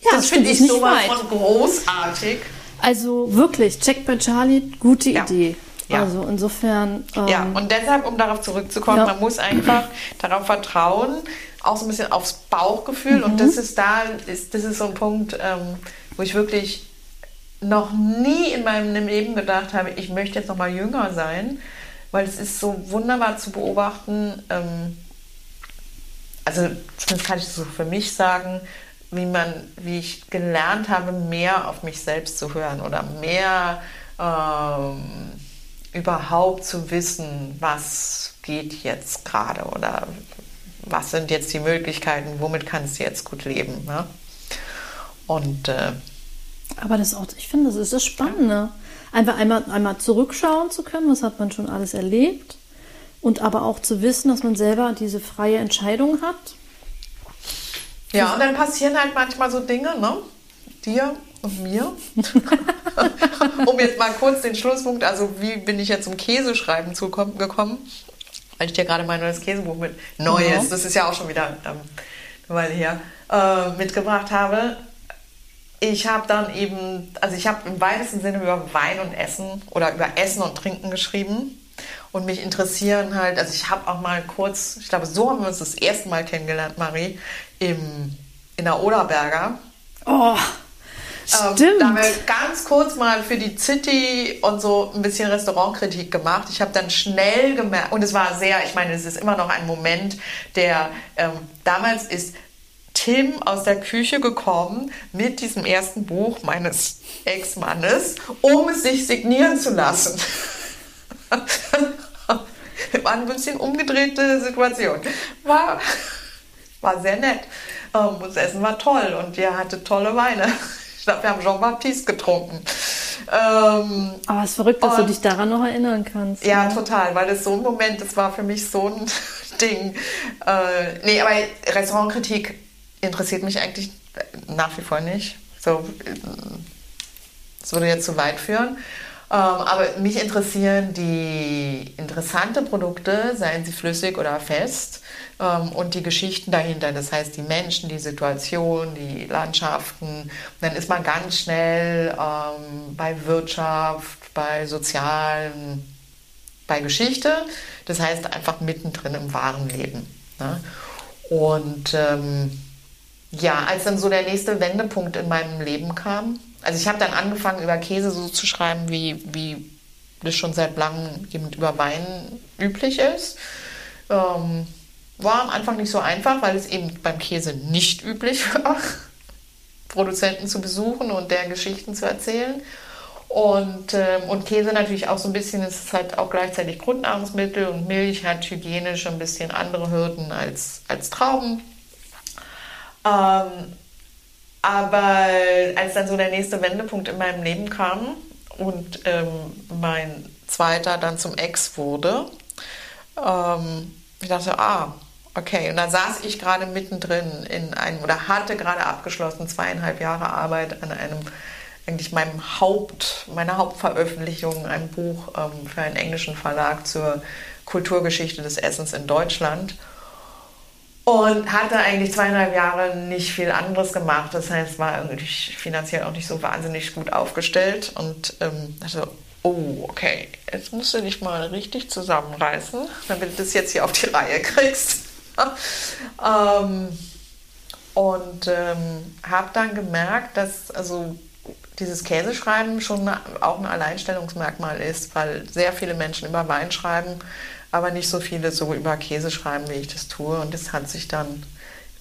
Ja, das das finde ich sowas von großartig. Also wirklich, Check bei Charlie, gute Ja. Idee. Ja. Also insofern. Ähm, Ja, und deshalb, um darauf zurückzukommen, Ja. man muss einfach darauf vertrauen, auch so ein bisschen aufs Bauchgefühl. Und das ist da, ist, das ist so ein Punkt, ähm, wo ich wirklich noch nie in meinem Leben gedacht habe, ich möchte jetzt noch mal jünger sein, weil es ist so wunderbar zu beobachten. Ähm, also zumindest kann ich das so für mich sagen, wie man, wie ich gelernt habe, mehr auf mich selbst zu hören oder mehr ähm, überhaupt zu wissen, was geht jetzt gerade oder was sind jetzt die Möglichkeiten, womit kannst du jetzt gut leben. Ne? Und äh, Aber das ist auch, ich finde, das ist das Spannende. Einfach einmal, einmal zurückschauen zu können, was hat man schon alles erlebt. Und aber auch zu wissen, dass man selber diese freie Entscheidung hat. Ja, und dann passieren halt manchmal so Dinge, ne? Dir und mir. [laughs] [laughs] um jetzt mal kurz den Schlusspunkt, also wie bin ich jetzt zum Käseschreiben zukommen, gekommen? Weil ich dir gerade mein neues Käsebuch mit, neues, Ja. das ist ja auch schon wieder ähm, eine Weile her, äh, mitgebracht habe. Ich habe dann eben, also ich habe im weitesten Sinne über Wein und Essen oder über Essen und Trinken geschrieben. Und mich interessieren halt, also ich habe auch mal kurz, ich glaube, so haben wir uns das erste Mal kennengelernt, Marie, im, in der Oderberger. Oh, Ähm, stimmt. da haben wir ganz kurz mal für die City und so ein bisschen Restaurantkritik gemacht. Ich habe dann schnell gemerkt, und es war sehr, ich meine, es ist immer noch ein Moment, der ähm, damals ist Tim aus der Küche gekommen mit diesem ersten Buch meines Ex-Mannes, um es sich signieren zu lassen. [laughs] War ein bisschen umgedrehte Situation. War, war sehr nett. Ähm, das Essen war toll und ihr hattet tolle Weine. Ich glaube, wir haben Jean-Baptiste getrunken. Ähm, aber es ist verrückt, dass du Und- dich daran noch erinnern kannst. ja, ne? total, weil das so ein Moment, das war für mich so ein [laughs] Ding. Äh, nee, aber Restaurantkritik interessiert mich eigentlich nach wie vor nicht. So, äh, das würde jetzt zu weit führen. Ähm, aber mich interessieren die interessante Produkte, seien sie flüssig oder fest, ähm, und die Geschichten dahinter. Das heißt, die Menschen, die Situation, die Landschaften. Und dann ist man ganz schnell ähm, bei Wirtschaft, bei sozialen, bei Geschichte. Das heißt, einfach mittendrin im wahren Leben. Ne? Und ähm, ja, als dann so der nächste Wendepunkt in meinem Leben kam, also ich habe dann angefangen, über Käse so zu schreiben, wie, wie das schon seit langem eben über Wein üblich ist. Ähm, war am Anfang nicht so einfach, weil es eben beim Käse nicht üblich [laughs] war, Produzenten zu besuchen und deren Geschichten zu erzählen. Und, ähm, und Käse natürlich auch so ein bisschen, es ist halt auch gleichzeitig Grundnahrungsmittel und Milch hat hygienisch ein bisschen andere Hürden als, als Trauben. Ähm, aber als dann so der nächste Wendepunkt in meinem Leben kam und ähm, mein zweiter dann zum Ex wurde, ähm, ich dachte, ah, okay. Und dann saß ich gerade mittendrin in einem, oder hatte gerade abgeschlossen, zweieinhalb Jahre Arbeit an einem, eigentlich meinem Haupt, meiner Hauptveröffentlichung, einem Buch ähm, für einen englischen Verlag zur Kulturgeschichte des Essens in Deutschland. Und hatte eigentlich zweieinhalb Jahre nicht viel anderes gemacht. Das heißt, war irgendwie finanziell auch nicht so wahnsinnig gut aufgestellt. Und ähm, dachte, oh, okay, jetzt musst du dich mal richtig zusammenreißen, damit du das jetzt hier auf die Reihe kriegst. Ähm, und ähm, habe dann gemerkt, dass also dieses Käseschreiben schon auch ein Alleinstellungsmerkmal ist, weil sehr viele Menschen über Wein schreiben, aber nicht so viele so über Käse schreiben, wie ich das tue. Und das hat sich dann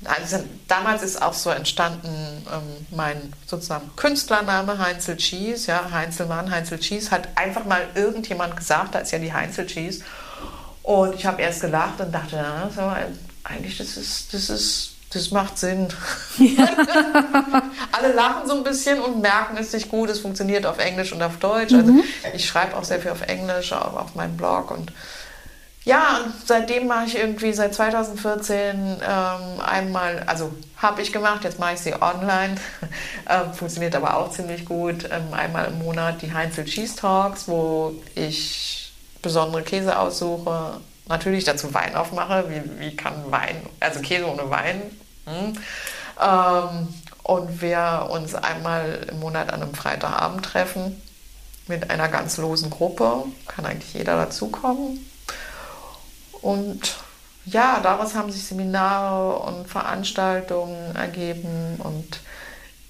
also damals ist auch so entstanden ähm, mein sozusagen Künstlername Heinzel Cheese, ja, Heinzelmann, Heinzel Cheese, hat einfach mal irgendjemand gesagt, da ist ja die Heinzel Cheese. Und ich habe erst gelacht und dachte, ja, so, eigentlich, das ist, das ist, das macht Sinn. Ja. [laughs] Alle lachen so ein bisschen und merken, es ist nicht gut, es funktioniert auf Englisch und auf Deutsch. Also mhm. ich schreibe auch sehr viel auf Englisch, auch auf meinem Blog und ja, und seitdem mache ich irgendwie seit 2014 ähm, einmal, also habe ich gemacht, jetzt mache ich sie online, [laughs] ähm, funktioniert aber auch ziemlich gut, ähm, einmal im Monat die Heinzel Cheese Talks, wo ich besondere Käse aussuche, natürlich dazu Wein aufmache, wie, wie kann Wein, also Käse ohne Wein. Hm. Ähm, und wir uns einmal im Monat an einem Freitagabend treffen mit einer ganz losen Gruppe, kann eigentlich jeder dazukommen und ja, daraus haben sich Seminare und Veranstaltungen ergeben. Und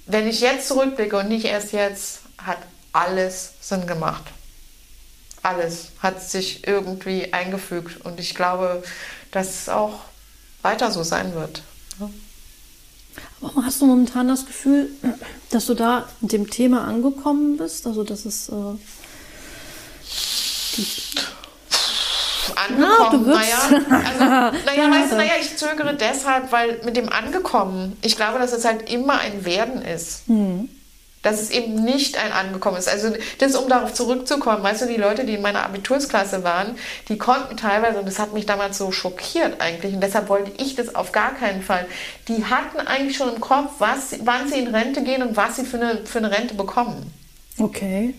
wenn ich jetzt zurückblicke und nicht erst jetzt, hat alles Sinn gemacht. Alles hat sich irgendwie eingefügt. Und ich glaube, dass es auch weiter so sein wird. Aber hast du momentan das Gefühl, dass du da mit dem Thema angekommen bist? Also, dass es. Äh, angekommen. Ja, naja, also, [laughs] naja, weißt du, naja, ich zögere deshalb, weil mit dem Angekommen, ich glaube, dass es halt immer ein Werden ist. Hm. Dass es eben nicht ein Angekommen ist. Also, das um darauf zurückzukommen. Weißt du, die Leute, die in meiner Abitursklasse waren, die konnten teilweise, und das hat mich damals so schockiert eigentlich, und deshalb wollte ich das auf gar keinen Fall, die hatten eigentlich schon im Kopf, was, wann sie in Rente gehen und was sie für eine, für eine Rente bekommen. Okay,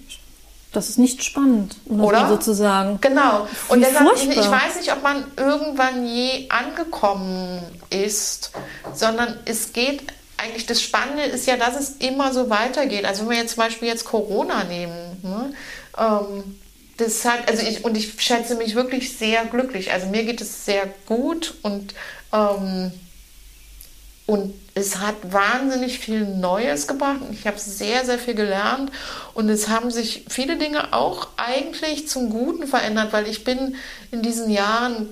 das ist nicht spannend, um oder sozusagen. Genau. Und deshalb, ich, ich weiß nicht, ob man irgendwann je angekommen ist, sondern es geht eigentlich, das Spannende ist ja, dass es immer so weitergeht. Also wenn wir jetzt zum Beispiel jetzt Corona nehmen, ne, ähm, das hat, also ich, und ich schätze mich wirklich sehr glücklich. Also mir geht es sehr gut und ähm, und es hat wahnsinnig viel Neues gebracht. Ich habe sehr, sehr viel gelernt. Und es haben sich viele Dinge auch eigentlich zum Guten verändert, weil ich bin in diesen Jahren,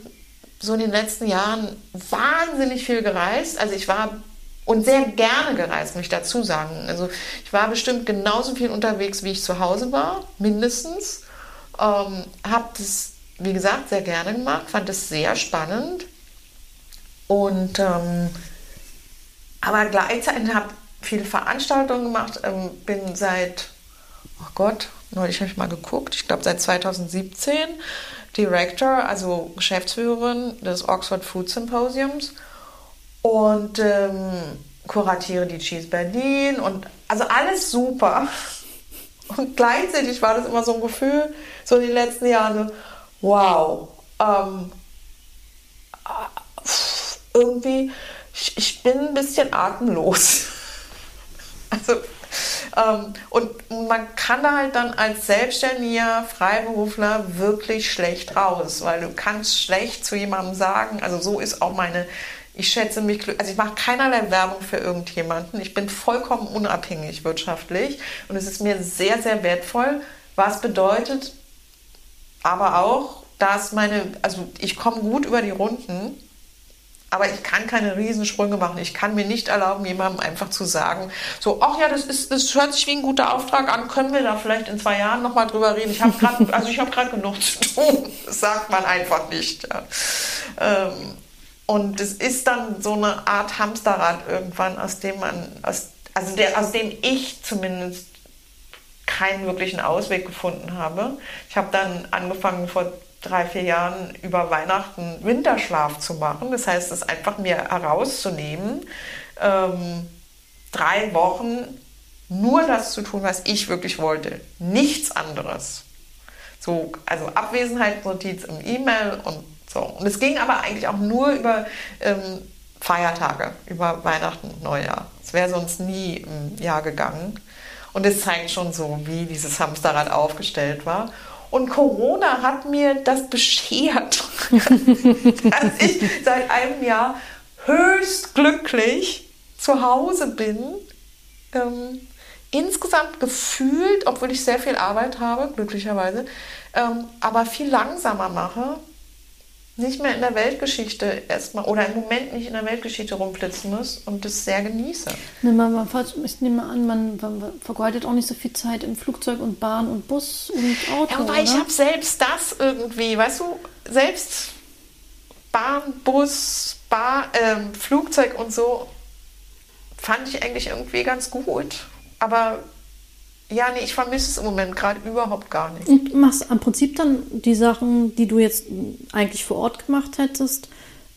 so in den letzten Jahren, wahnsinnig viel gereist. Also ich war und sehr gerne gereist, muss ich dazu sagen. Also ich war bestimmt genauso viel unterwegs, wie ich zu Hause war, mindestens. Ähm, habe das, wie gesagt, sehr gerne gemacht, fand es sehr spannend. Und ähm, aber gleichzeitig habe viele Veranstaltungen gemacht, ähm, bin seit, oh Gott, neulich habe ich mal geguckt, ich glaube seit 2017 Director, also Geschäftsführerin des Oxford Food Symposiums und ähm, kuratiere die Cheese Berlin und also alles super. Und gleichzeitig war das immer so ein Gefühl, so in den letzten Jahren, so, wow, ähm, äh, irgendwie ich, ich bin ein bisschen atemlos. [laughs] Also, ähm, und man kann da halt dann als Selbstständiger, Freiberufler wirklich schlecht raus, weil du kannst schlecht zu jemandem sagen, also so ist auch meine, ich schätze mich, also ich mache keinerlei Werbung für irgendjemanden, ich bin vollkommen unabhängig wirtschaftlich und es ist mir sehr, sehr wertvoll, was bedeutet aber auch, dass meine, also ich komme gut über die Runden aber ich kann keine Riesensprünge machen. Ich kann mir nicht erlauben, jemandem einfach zu sagen, so, ach ja, das ist, das hört sich wie ein guter Auftrag an. Können wir da vielleicht in zwei Jahren nochmal drüber reden? Ich habe gerade, [laughs] also ich habe gerade genug zu tun. [laughs] Das sagt man einfach nicht. Ja. Ähm, und es ist dann so eine Art Hamsterrad irgendwann, aus dem man, aus, also der, aus dem ich zumindest keinen wirklichen Ausweg gefunden habe. Ich habe dann angefangen vor drei, vier Jahren über Weihnachten Winterschlaf zu machen. Das heißt, es einfach mir herauszunehmen, ähm, drei Wochen nur das zu tun, was ich wirklich wollte. Nichts anderes. So, also Abwesenheitsnotiz im E-Mail und so. Und es ging aber eigentlich auch nur über ähm, Feiertage, über Weihnachten und Neujahr. Es wäre sonst nie im Jahr gegangen. Und es zeigt schon so, wie dieses Hamsterrad aufgestellt war. Und Corona hat mir das beschert, [laughs] dass ich seit einem Jahr höchst glücklich zu Hause bin. Ähm, insgesamt gefühlt, obwohl ich sehr viel Arbeit habe, glücklicherweise, ähm, aber viel langsamer mache, nicht mehr in der Weltgeschichte erstmal oder im Moment nicht in der Weltgeschichte rumflitzen muss und das sehr genieße. Ne, man, man, ich nehme an, man, man, vergeudet auch nicht so viel Zeit im Flugzeug und Bahn und Bus und Auto. Ja, wobei ich habe selbst das irgendwie, weißt du, selbst Bahn, Bus, Bar, äh, Flugzeug und so fand ich eigentlich irgendwie ganz gut. Aber ja, nee, ich vermisse es im Moment gerade überhaupt gar nicht. Und machst im Prinzip dann die Sachen, die du jetzt eigentlich vor Ort gemacht hättest,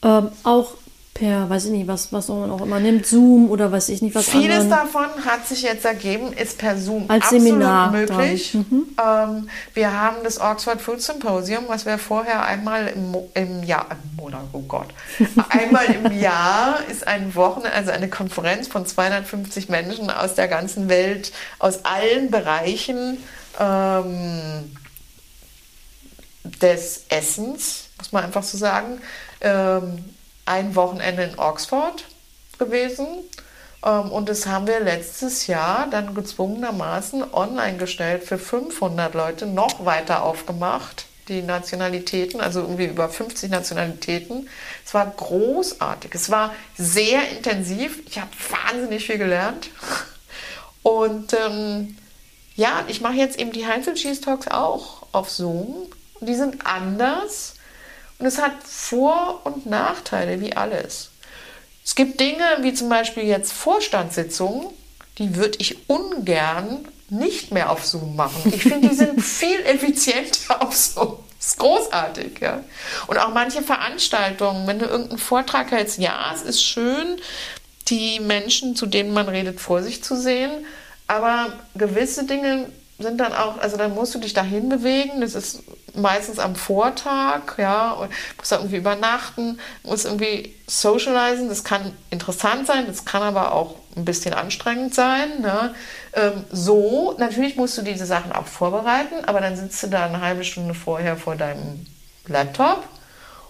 ähm, auch per, weiß ich nicht, was, was man auch immer nimmt, Zoom oder weiß ich nicht, was Vieles davon hat sich jetzt ergeben, ist per Zoom Als absolut Seminar möglich. Mhm. Ähm, wir haben das Oxford Food Symposium, was wir vorher einmal im, Mo im Jahr, im Monat, oh Gott, [laughs] einmal im Jahr ist ein Wochenende, also eine Konferenz von 250 Menschen aus der ganzen Welt, aus allen Bereichen ähm, des Essens, muss man einfach so sagen. Ähm, ein Wochenende in Oxford gewesen. Ähm, und das haben wir letztes Jahr dann gezwungenermaßen online gestellt für 500 Leute, noch weiter aufgemacht, die Nationalitäten, also irgendwie über 50 Nationalitäten. Es war großartig. Es war sehr intensiv. Ich habe wahnsinnig viel gelernt. Und ähm, ja, ich mache jetzt eben die Heinzel Cheese Talks auch auf Zoom. Die sind anders. Und es hat Vor- und Nachteile, wie alles. Es gibt Dinge, wie zum Beispiel jetzt Vorstandssitzungen, die würde ich ungern nicht mehr auf Zoom machen. Ich finde, die sind [laughs] viel effizienter auf Zoom. Das ist großartig, ja. Und auch manche Veranstaltungen, wenn du irgendeinen Vortrag hältst, ja, es ist schön, die Menschen, zu denen man redet, vor sich zu sehen, aber gewisse Dinge sind dann auch, also dann musst du dich dahin bewegen. Das ist meistens am Vortag, ja, und musst da irgendwie übernachten, musst irgendwie socialisen. Das kann interessant sein, das kann aber auch ein bisschen anstrengend sein. Ne? Ähm, so, natürlich musst du diese Sachen auch vorbereiten, aber dann sitzt du da eine halbe Stunde vorher vor deinem Laptop.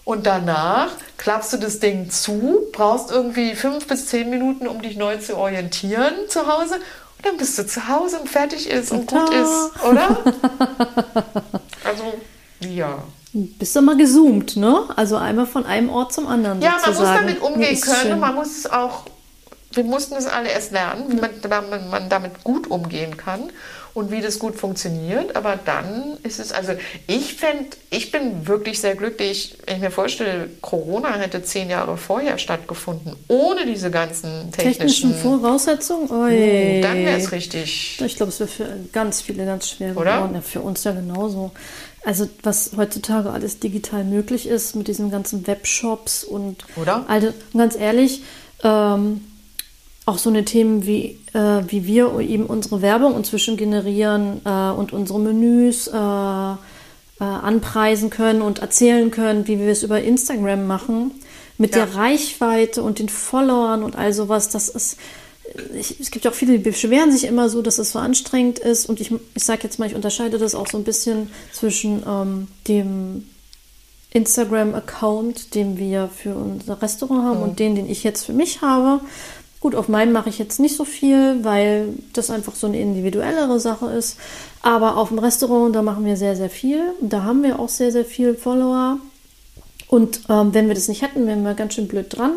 Und danach klappst du das Ding zu, brauchst irgendwie fünf bis zehn Minuten, um dich neu zu orientieren zu Hause dann bist du zu Hause und fertig ist und gut ist, oder? [laughs] also, ja. Bist du mal gezoomt, ne? Also einmal von einem Ort zum anderen. Ja, man muss damit umgehen können. schön. Man muss es auch, wir mussten es alle erst lernen, wie man, man damit gut umgehen kann und wie das gut funktioniert. Aber dann ist es, also ich fände, ich bin wirklich sehr glücklich, wenn ich mir vorstelle, Corona hätte zehn Jahre vorher stattgefunden, ohne diese ganzen Technischen technischen. Voraussetzungen? Oh, Ui. dann wäre es richtig. Ich glaube, es wäre für ganz viele ganz schwer Oder? geworden. Ja, für uns ja genauso. Also was heutzutage alles digital möglich ist mit diesen ganzen Webshops und Oder? Also, ganz ehrlich, ähm, auch so eine Themen wie, äh, wie wir eben unsere Werbung inzwischen generieren äh, und unsere Menüs äh, äh, anpreisen können und erzählen können, wie wir es über Instagram machen, mit Ja. der Reichweite und den Followern und all sowas, das ist ich, es gibt ja auch viele, die beschweren sich immer so, dass es so anstrengend ist. Und ich, ich sage jetzt mal, ich unterscheide das auch so ein bisschen zwischen ähm, dem Instagram-Account, den wir für unser Restaurant haben, und den, den ich jetzt für mich habe. Gut, auf meinen mache ich jetzt nicht so viel, weil das einfach so eine individuellere Sache ist. Aber auf dem Restaurant, da machen wir sehr, sehr viel. Da haben wir auch sehr, sehr viele Follower. Und ähm, wenn wir das nicht hätten, wären wir ganz schön blöd dran,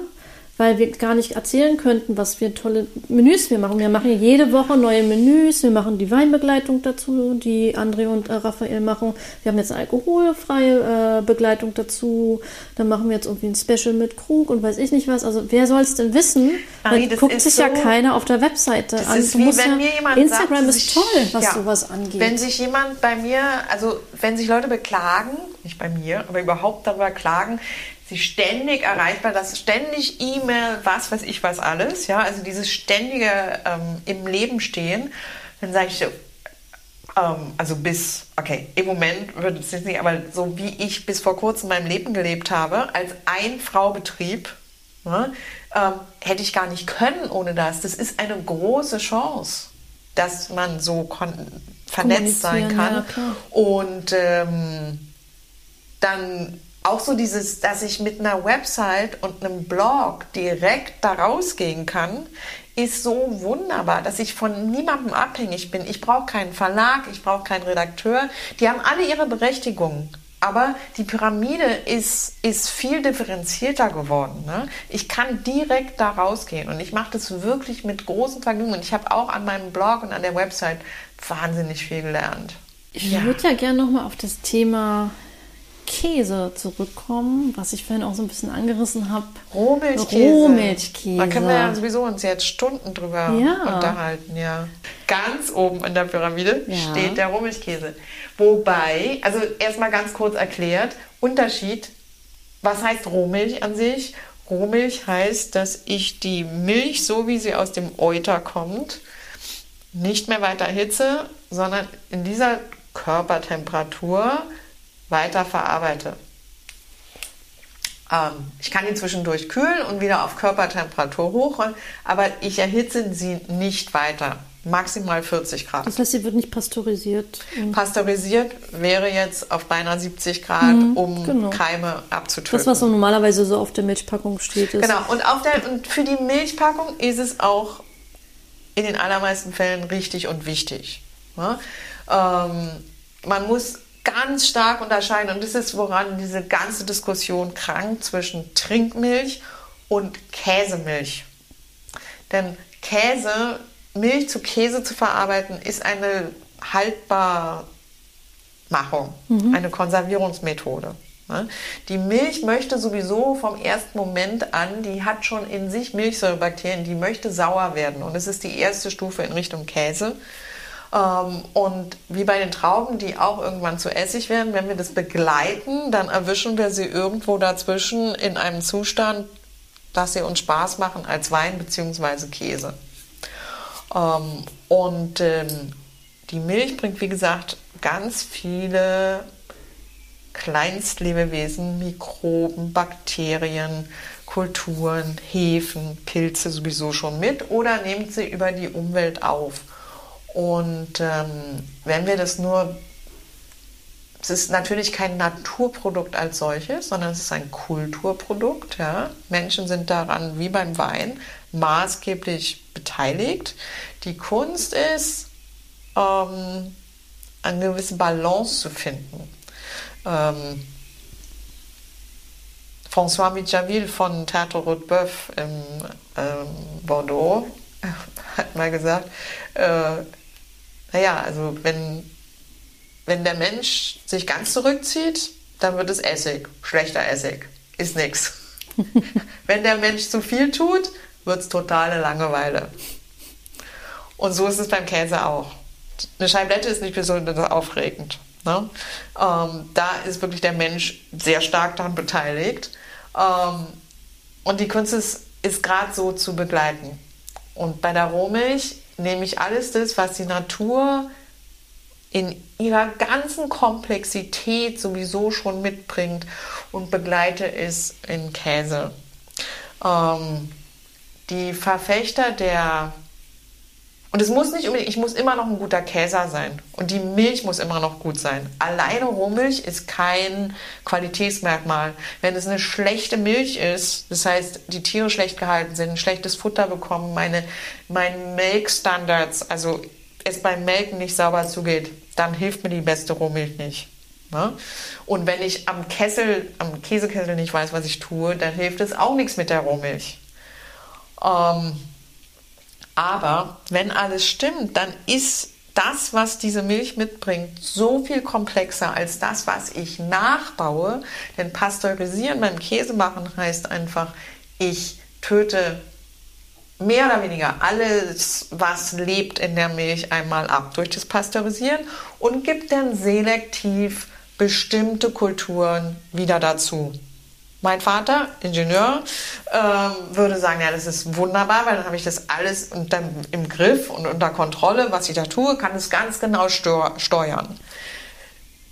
weil wir gar nicht erzählen könnten, was für tolle Menüs wir machen. Wir machen ja jede Woche neue Menüs. Wir machen die Weinbegleitung dazu, die André und äh, Raphael machen. Wir haben jetzt eine alkoholfreie äh, Begleitung dazu. Dann machen wir jetzt irgendwie ein Special mit Krug und weiß ich nicht was. Also wer soll es denn wissen? Marie, Da das guckt sich ja so- keiner auf der Webseite Das an. ist wie wenn ja, mir jemand Instagram sagt, ist toll, was ja, sowas angeht. Wenn sich jemand bei mir, also wenn sich Leute beklagen, nicht bei mir, aber überhaupt darüber klagen, sie ständig erreichbar, das ständig E-Mail, was weiß ich was alles, ja, also dieses ständige ähm, im Leben stehen, dann sage ich so, ähm, also bis, okay, im Moment würde es nicht, aber so wie ich bis vor kurzem mein Leben gelebt habe, als Ein-Frau-Betrieb, ne, ähm, hätte ich gar nicht können ohne das. Das ist eine große Chance, dass man so vernetzt sein kann. Ja, und ähm, dann auch so dieses, dass ich mit einer Website und einem Blog direkt da rausgehen kann, ist so wunderbar, dass ich von niemandem abhängig bin. Ich brauche keinen Verlag, ich brauche keinen Redakteur. Die haben alle ihre Berechtigung. Aber die Pyramide ist, ist viel differenzierter geworden. Ne? Ich kann direkt da rausgehen und ich mache das wirklich mit großem Vergnügen. Und ich habe auch an meinem Blog und an der Website wahnsinnig viel gelernt. Ich ja. würde ja gerne nochmal auf das Thema Käse zurückkommen, was ich vorhin auch so ein bisschen angerissen habe. Rohmilchkäse. Rohmilchkäse. Da können wir ja sowieso uns jetzt Stunden drüber ja. unterhalten, ja. Ganz oben in der Pyramide ja. steht der Rohmilchkäse. Wobei, also erstmal ganz kurz erklärt, Unterschied, was heißt Rohmilch an sich? Rohmilch heißt, dass ich die Milch, so wie sie aus dem Euter kommt, nicht mehr weiter hitze, sondern in dieser Körpertemperatur weiter verarbeite. Ähm, ich kann die zwischendurch kühlen und wieder auf Körpertemperatur hochholen, aber ich erhitze sie nicht weiter. Maximal 40 Grad. Das heißt, sie wird nicht pasteurisiert? Pasteurisiert wäre jetzt auf beinahe 70 Grad, mhm, um genau. Keime abzutöten. Das, was so normalerweise so auf der Milchpackung steht. Ist. Genau, und, der, und für die Milchpackung ist es auch in den allermeisten Fällen richtig und wichtig. Ja? Ähm, man muss ganz stark unterscheiden. Und das ist, woran diese ganze Diskussion krankt zwischen Trinkmilch und Käsemilch. Denn Käse, Milch zu Käse zu verarbeiten, ist eine Haltbarmachung, mhm. eine Konservierungsmethode. Ne? Die Milch möchte sowieso vom ersten Moment an, die hat schon in sich Milchsäurebakterien, die möchte sauer werden. Und es ist die erste Stufe in Richtung Käse. Ähm, und wie bei den Trauben, die auch irgendwann zu Essig werden, wenn wir das begleiten, dann erwischen wir sie irgendwo dazwischen in einem Zustand, dass sie uns Spaß machen als Wein bzw. Käse. Ähm, und ähm, die Milch bringt, wie gesagt, ganz viele Kleinstlebewesen, Mikroben, Bakterien, Kulturen, Hefen, Pilze sowieso schon mit oder nimmt sie über die Umwelt auf. Und ähm, wenn wir das nur, es ist natürlich kein Naturprodukt als solches, sondern es ist ein Kulturprodukt. Ja? Menschen sind daran, wie beim Wein, maßgeblich beteiligt. Die Kunst ist, ähm, eine gewisse Balance zu finden. Ähm, François Michaville von Théâtre Rotbeuf in ähm, Bordeaux [laughs] hat mal gesagt, äh, naja, also wenn, wenn der Mensch sich ganz zurückzieht, dann wird es Essig, schlechter Essig, ist nichts. [laughs] wenn der Mensch zu viel tut, wird es totale Langeweile. Und so ist es beim Käse auch. Eine Scheiblette ist nicht besonders aufregend. Ne? Ähm, da ist wirklich der Mensch sehr stark daran beteiligt. Ähm, und die Kunst ist, ist gerade so zu begleiten. Und bei der Rohmilch nehme ich alles das, was die Natur in ihrer ganzen Komplexität sowieso schon mitbringt und begleite es in Käse. Ähm, die Verfechter der und es muss nicht unbedingt, ich muss immer noch ein guter Käser sein. Und die Milch muss immer noch gut sein. Alleine Rohmilch ist kein Qualitätsmerkmal. Wenn es eine schlechte Milch ist, das heißt, die Tiere schlecht gehalten sind, schlechtes Futter bekommen, meine, meine Milk-Standards, also es beim Melken nicht sauber zugeht, dann hilft mir die beste Rohmilch nicht. Ne? Und wenn ich am Kessel, am Käsekessel nicht weiß, was ich tue, dann hilft es auch nichts mit der Rohmilch. Ähm, aber wenn alles stimmt, dann ist das, was diese Milch mitbringt, so viel komplexer als das, was ich nachbaue. Denn pasteurisieren beim Käse machen heißt einfach, ich töte mehr oder weniger alles, was lebt in der Milch einmal ab durch das Pasteurisieren und gibt dann selektiv bestimmte Kulturen wieder dazu. Mein Vater, Ingenieur, äh, würde sagen, ja, das ist wunderbar, weil dann habe ich das alles unter, im Griff und unter Kontrolle, was ich da tue, kann es ganz genau steuern.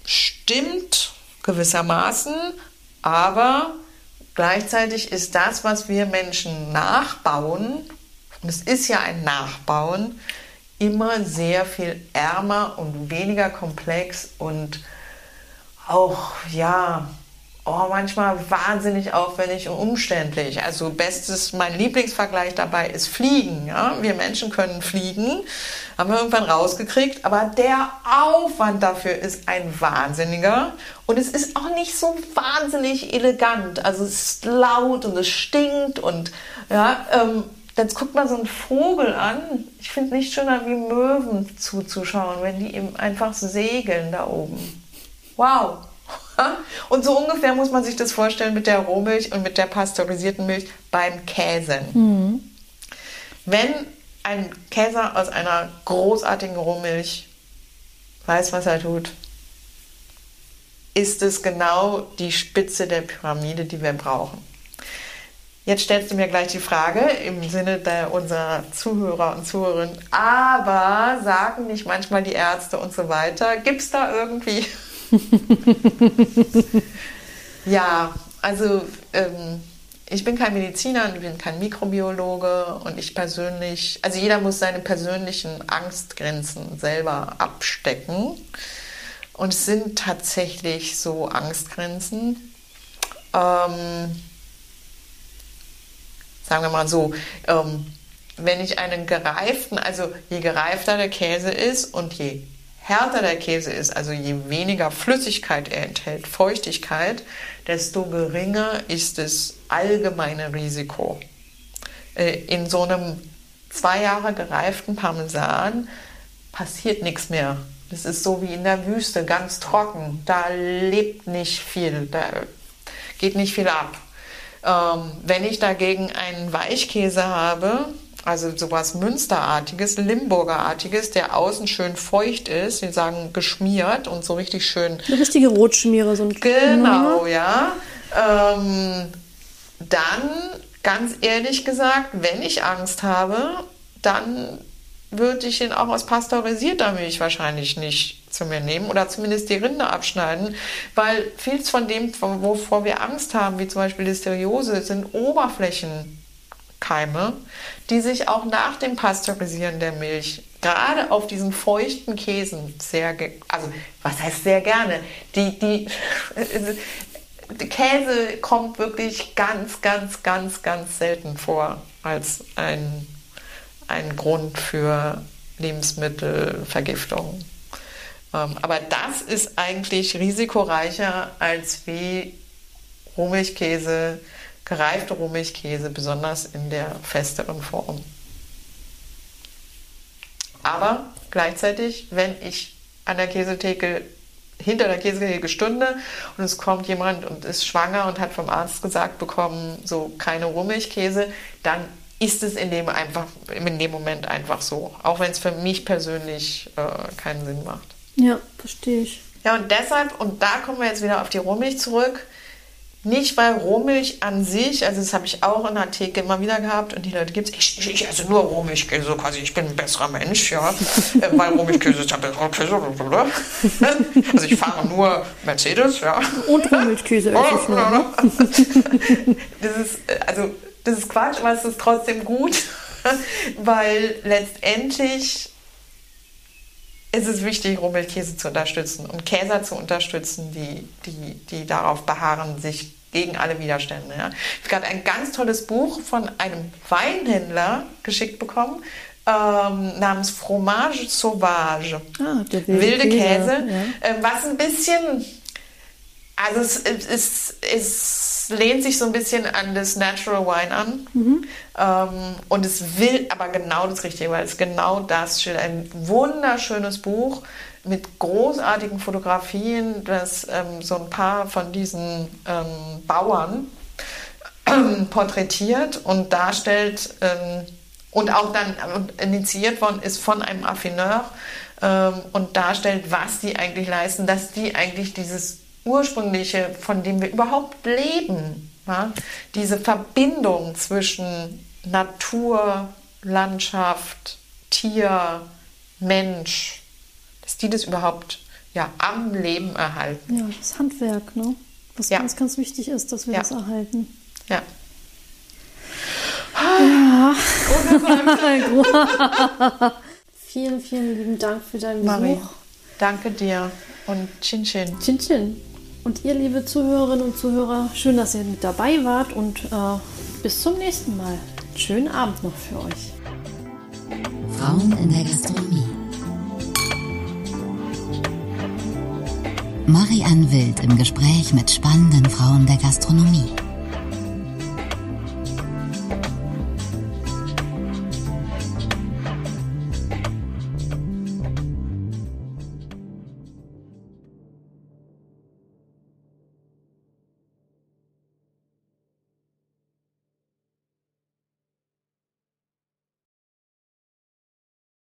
Stimmt gewissermaßen, aber gleichzeitig ist das, was wir Menschen nachbauen, und es ist ja ein Nachbauen, immer sehr viel ärmer und weniger komplex und auch, ja, oh, manchmal wahnsinnig aufwendig und umständlich. Also bestes, mein Lieblingsvergleich dabei ist Fliegen. Ja? Wir Menschen können fliegen, haben wir irgendwann rausgekriegt, aber der Aufwand dafür ist ein wahnsinniger und es ist auch nicht so wahnsinnig elegant. Also es ist laut und es stinkt und ja, ähm, Jetzt guckt man so einen Vogel an. Ich finde es nicht schöner wie Möwen zuzuschauen, wenn die eben einfach segeln da oben. Wow. [laughs] Und so ungefähr muss man sich das vorstellen mit der Rohmilch und mit der pasteurisierten Milch beim Käsen. Mhm. Wenn ein Käser aus einer großartigen Rohmilch weiß, was er tut, ist es genau die Spitze der Pyramide, die wir brauchen. Jetzt stellst du mir gleich die Frage im Sinne der, unserer Zuhörer und Zuhörerinnen, aber sagen nicht manchmal die Ärzte und so weiter, gibt es da irgendwie... [laughs] ja, also ähm, ich bin kein Mediziner und ich bin kein Mikrobiologe und ich persönlich, also jeder muss seine persönlichen Angstgrenzen selber abstecken. Und es sind tatsächlich so Angstgrenzen. Ähm, sagen wir mal so, ähm, wenn ich einen gereiften, also je gereifter der Käse ist und je härter der Käse ist, also je weniger Flüssigkeit er enthält, Feuchtigkeit, desto geringer ist das allgemeine Risiko. Äh, in so einem zwei Jahre gereiften Parmesan passiert nichts mehr. Das ist so wie in der Wüste, ganz trocken. Da lebt nicht viel, da geht nicht viel ab. Ähm, wenn ich dagegen einen Weichkäse habe, also sowas Münsterartiges, Limburgerartiges, der außen schön feucht ist, wir sagen geschmiert und so richtig schön. Eine richtige Rotschmiere, so ein Genau, ja. Ähm, dann, ganz ehrlich gesagt, wenn ich Angst habe, dann würde ich ihn auch aus pasteurisierter Milch wahrscheinlich nicht zu mir nehmen oder zumindest die Rinde abschneiden, weil vieles von dem, wovor wir Angst haben, wie zum Beispiel Listeriose, sind Oberflächenkeime, die sich auch nach dem Pasteurisieren der Milch gerade auf diesen feuchten Käsen sehr, also was heißt sehr gerne, die, die, [laughs] die Käse kommt wirklich ganz, ganz, ganz, ganz selten vor als ein ein Grund für Lebensmittelvergiftung. Ähm, aber das ist eigentlich risikoreicher als wie Rohmilchkäse, gereifte Rohmilchkäse, besonders in der festeren Form. Aber gleichzeitig, wenn ich an der Käsetheke hinter der Käsetheke stünde und es kommt jemand und ist schwanger und hat vom Arzt gesagt bekommen, so keine Rohmilchkäse, dann ist es in dem, einfach, in dem Moment einfach so. Auch wenn es für mich persönlich äh, keinen Sinn macht. Ja, verstehe ich. Ja, und deshalb, und da kommen wir jetzt wieder auf die Rohmilch zurück. Nicht, weil Rohmilch an sich, also das habe ich auch in der Theke immer wieder gehabt und die Leute gibt es, ich, ich, ich esse nur Rohmilchkäse, quasi ich bin ein besserer Mensch, ja, [laughs] äh, weil Rohmilchkäse ist ja besserer Käse, oder? [laughs] Also ich fahre nur Mercedes, ja. Und Rohmilchkäse esse ich nur, ne? [laughs] Das ist, äh, also das ist Quatsch, aber es ist trotzdem gut, weil letztendlich ist es wichtig, Rumpelkäse zu unterstützen und Käser zu unterstützen, die, die, die darauf beharren, sich gegen alle Widerstände. Ja. Ich habe gerade ein ganz tolles Buch von einem Weinhändler geschickt bekommen, ähm, namens Fromage Sauvage. Ah, wilde, wilde Käse, ja. äh, was ein bisschen, also es, es lehnt sich so ein bisschen an das Natural Wine an. Mhm. Ähm, und es will aber genau das Richtige, weil es genau das steht. Ein wunderschönes Buch mit großartigen Fotografien, das ähm, so ein paar von diesen ähm, Bauern ähm, porträtiert und darstellt, ähm, und auch dann initiiert worden ist von einem Affineur ähm, und darstellt, was die eigentlich leisten, dass die eigentlich dieses ursprüngliche, von dem wir überhaupt leben, ja, diese Verbindung zwischen Natur, Landschaft, Tier, Mensch, dass die das überhaupt ja, am Leben erhalten. Ja, das Handwerk, ne? Was ja. ganz, ganz wichtig ist, dass wir ja. das erhalten. Ja. Ja. [laughs] [laughs] vielen, vielen lieben Dank für deinen Besuch. Marie, danke dir und Chin Chin. Chin Chin. Und ihr, liebe Zuhörerinnen und Zuhörer, schön, dass ihr mit dabei wart und äh, bis zum nächsten Mal. Schönen Abend noch für euch. Frauen in der Gastronomie. Marianne Wild im Gespräch mit spannenden Frauen der Gastronomie.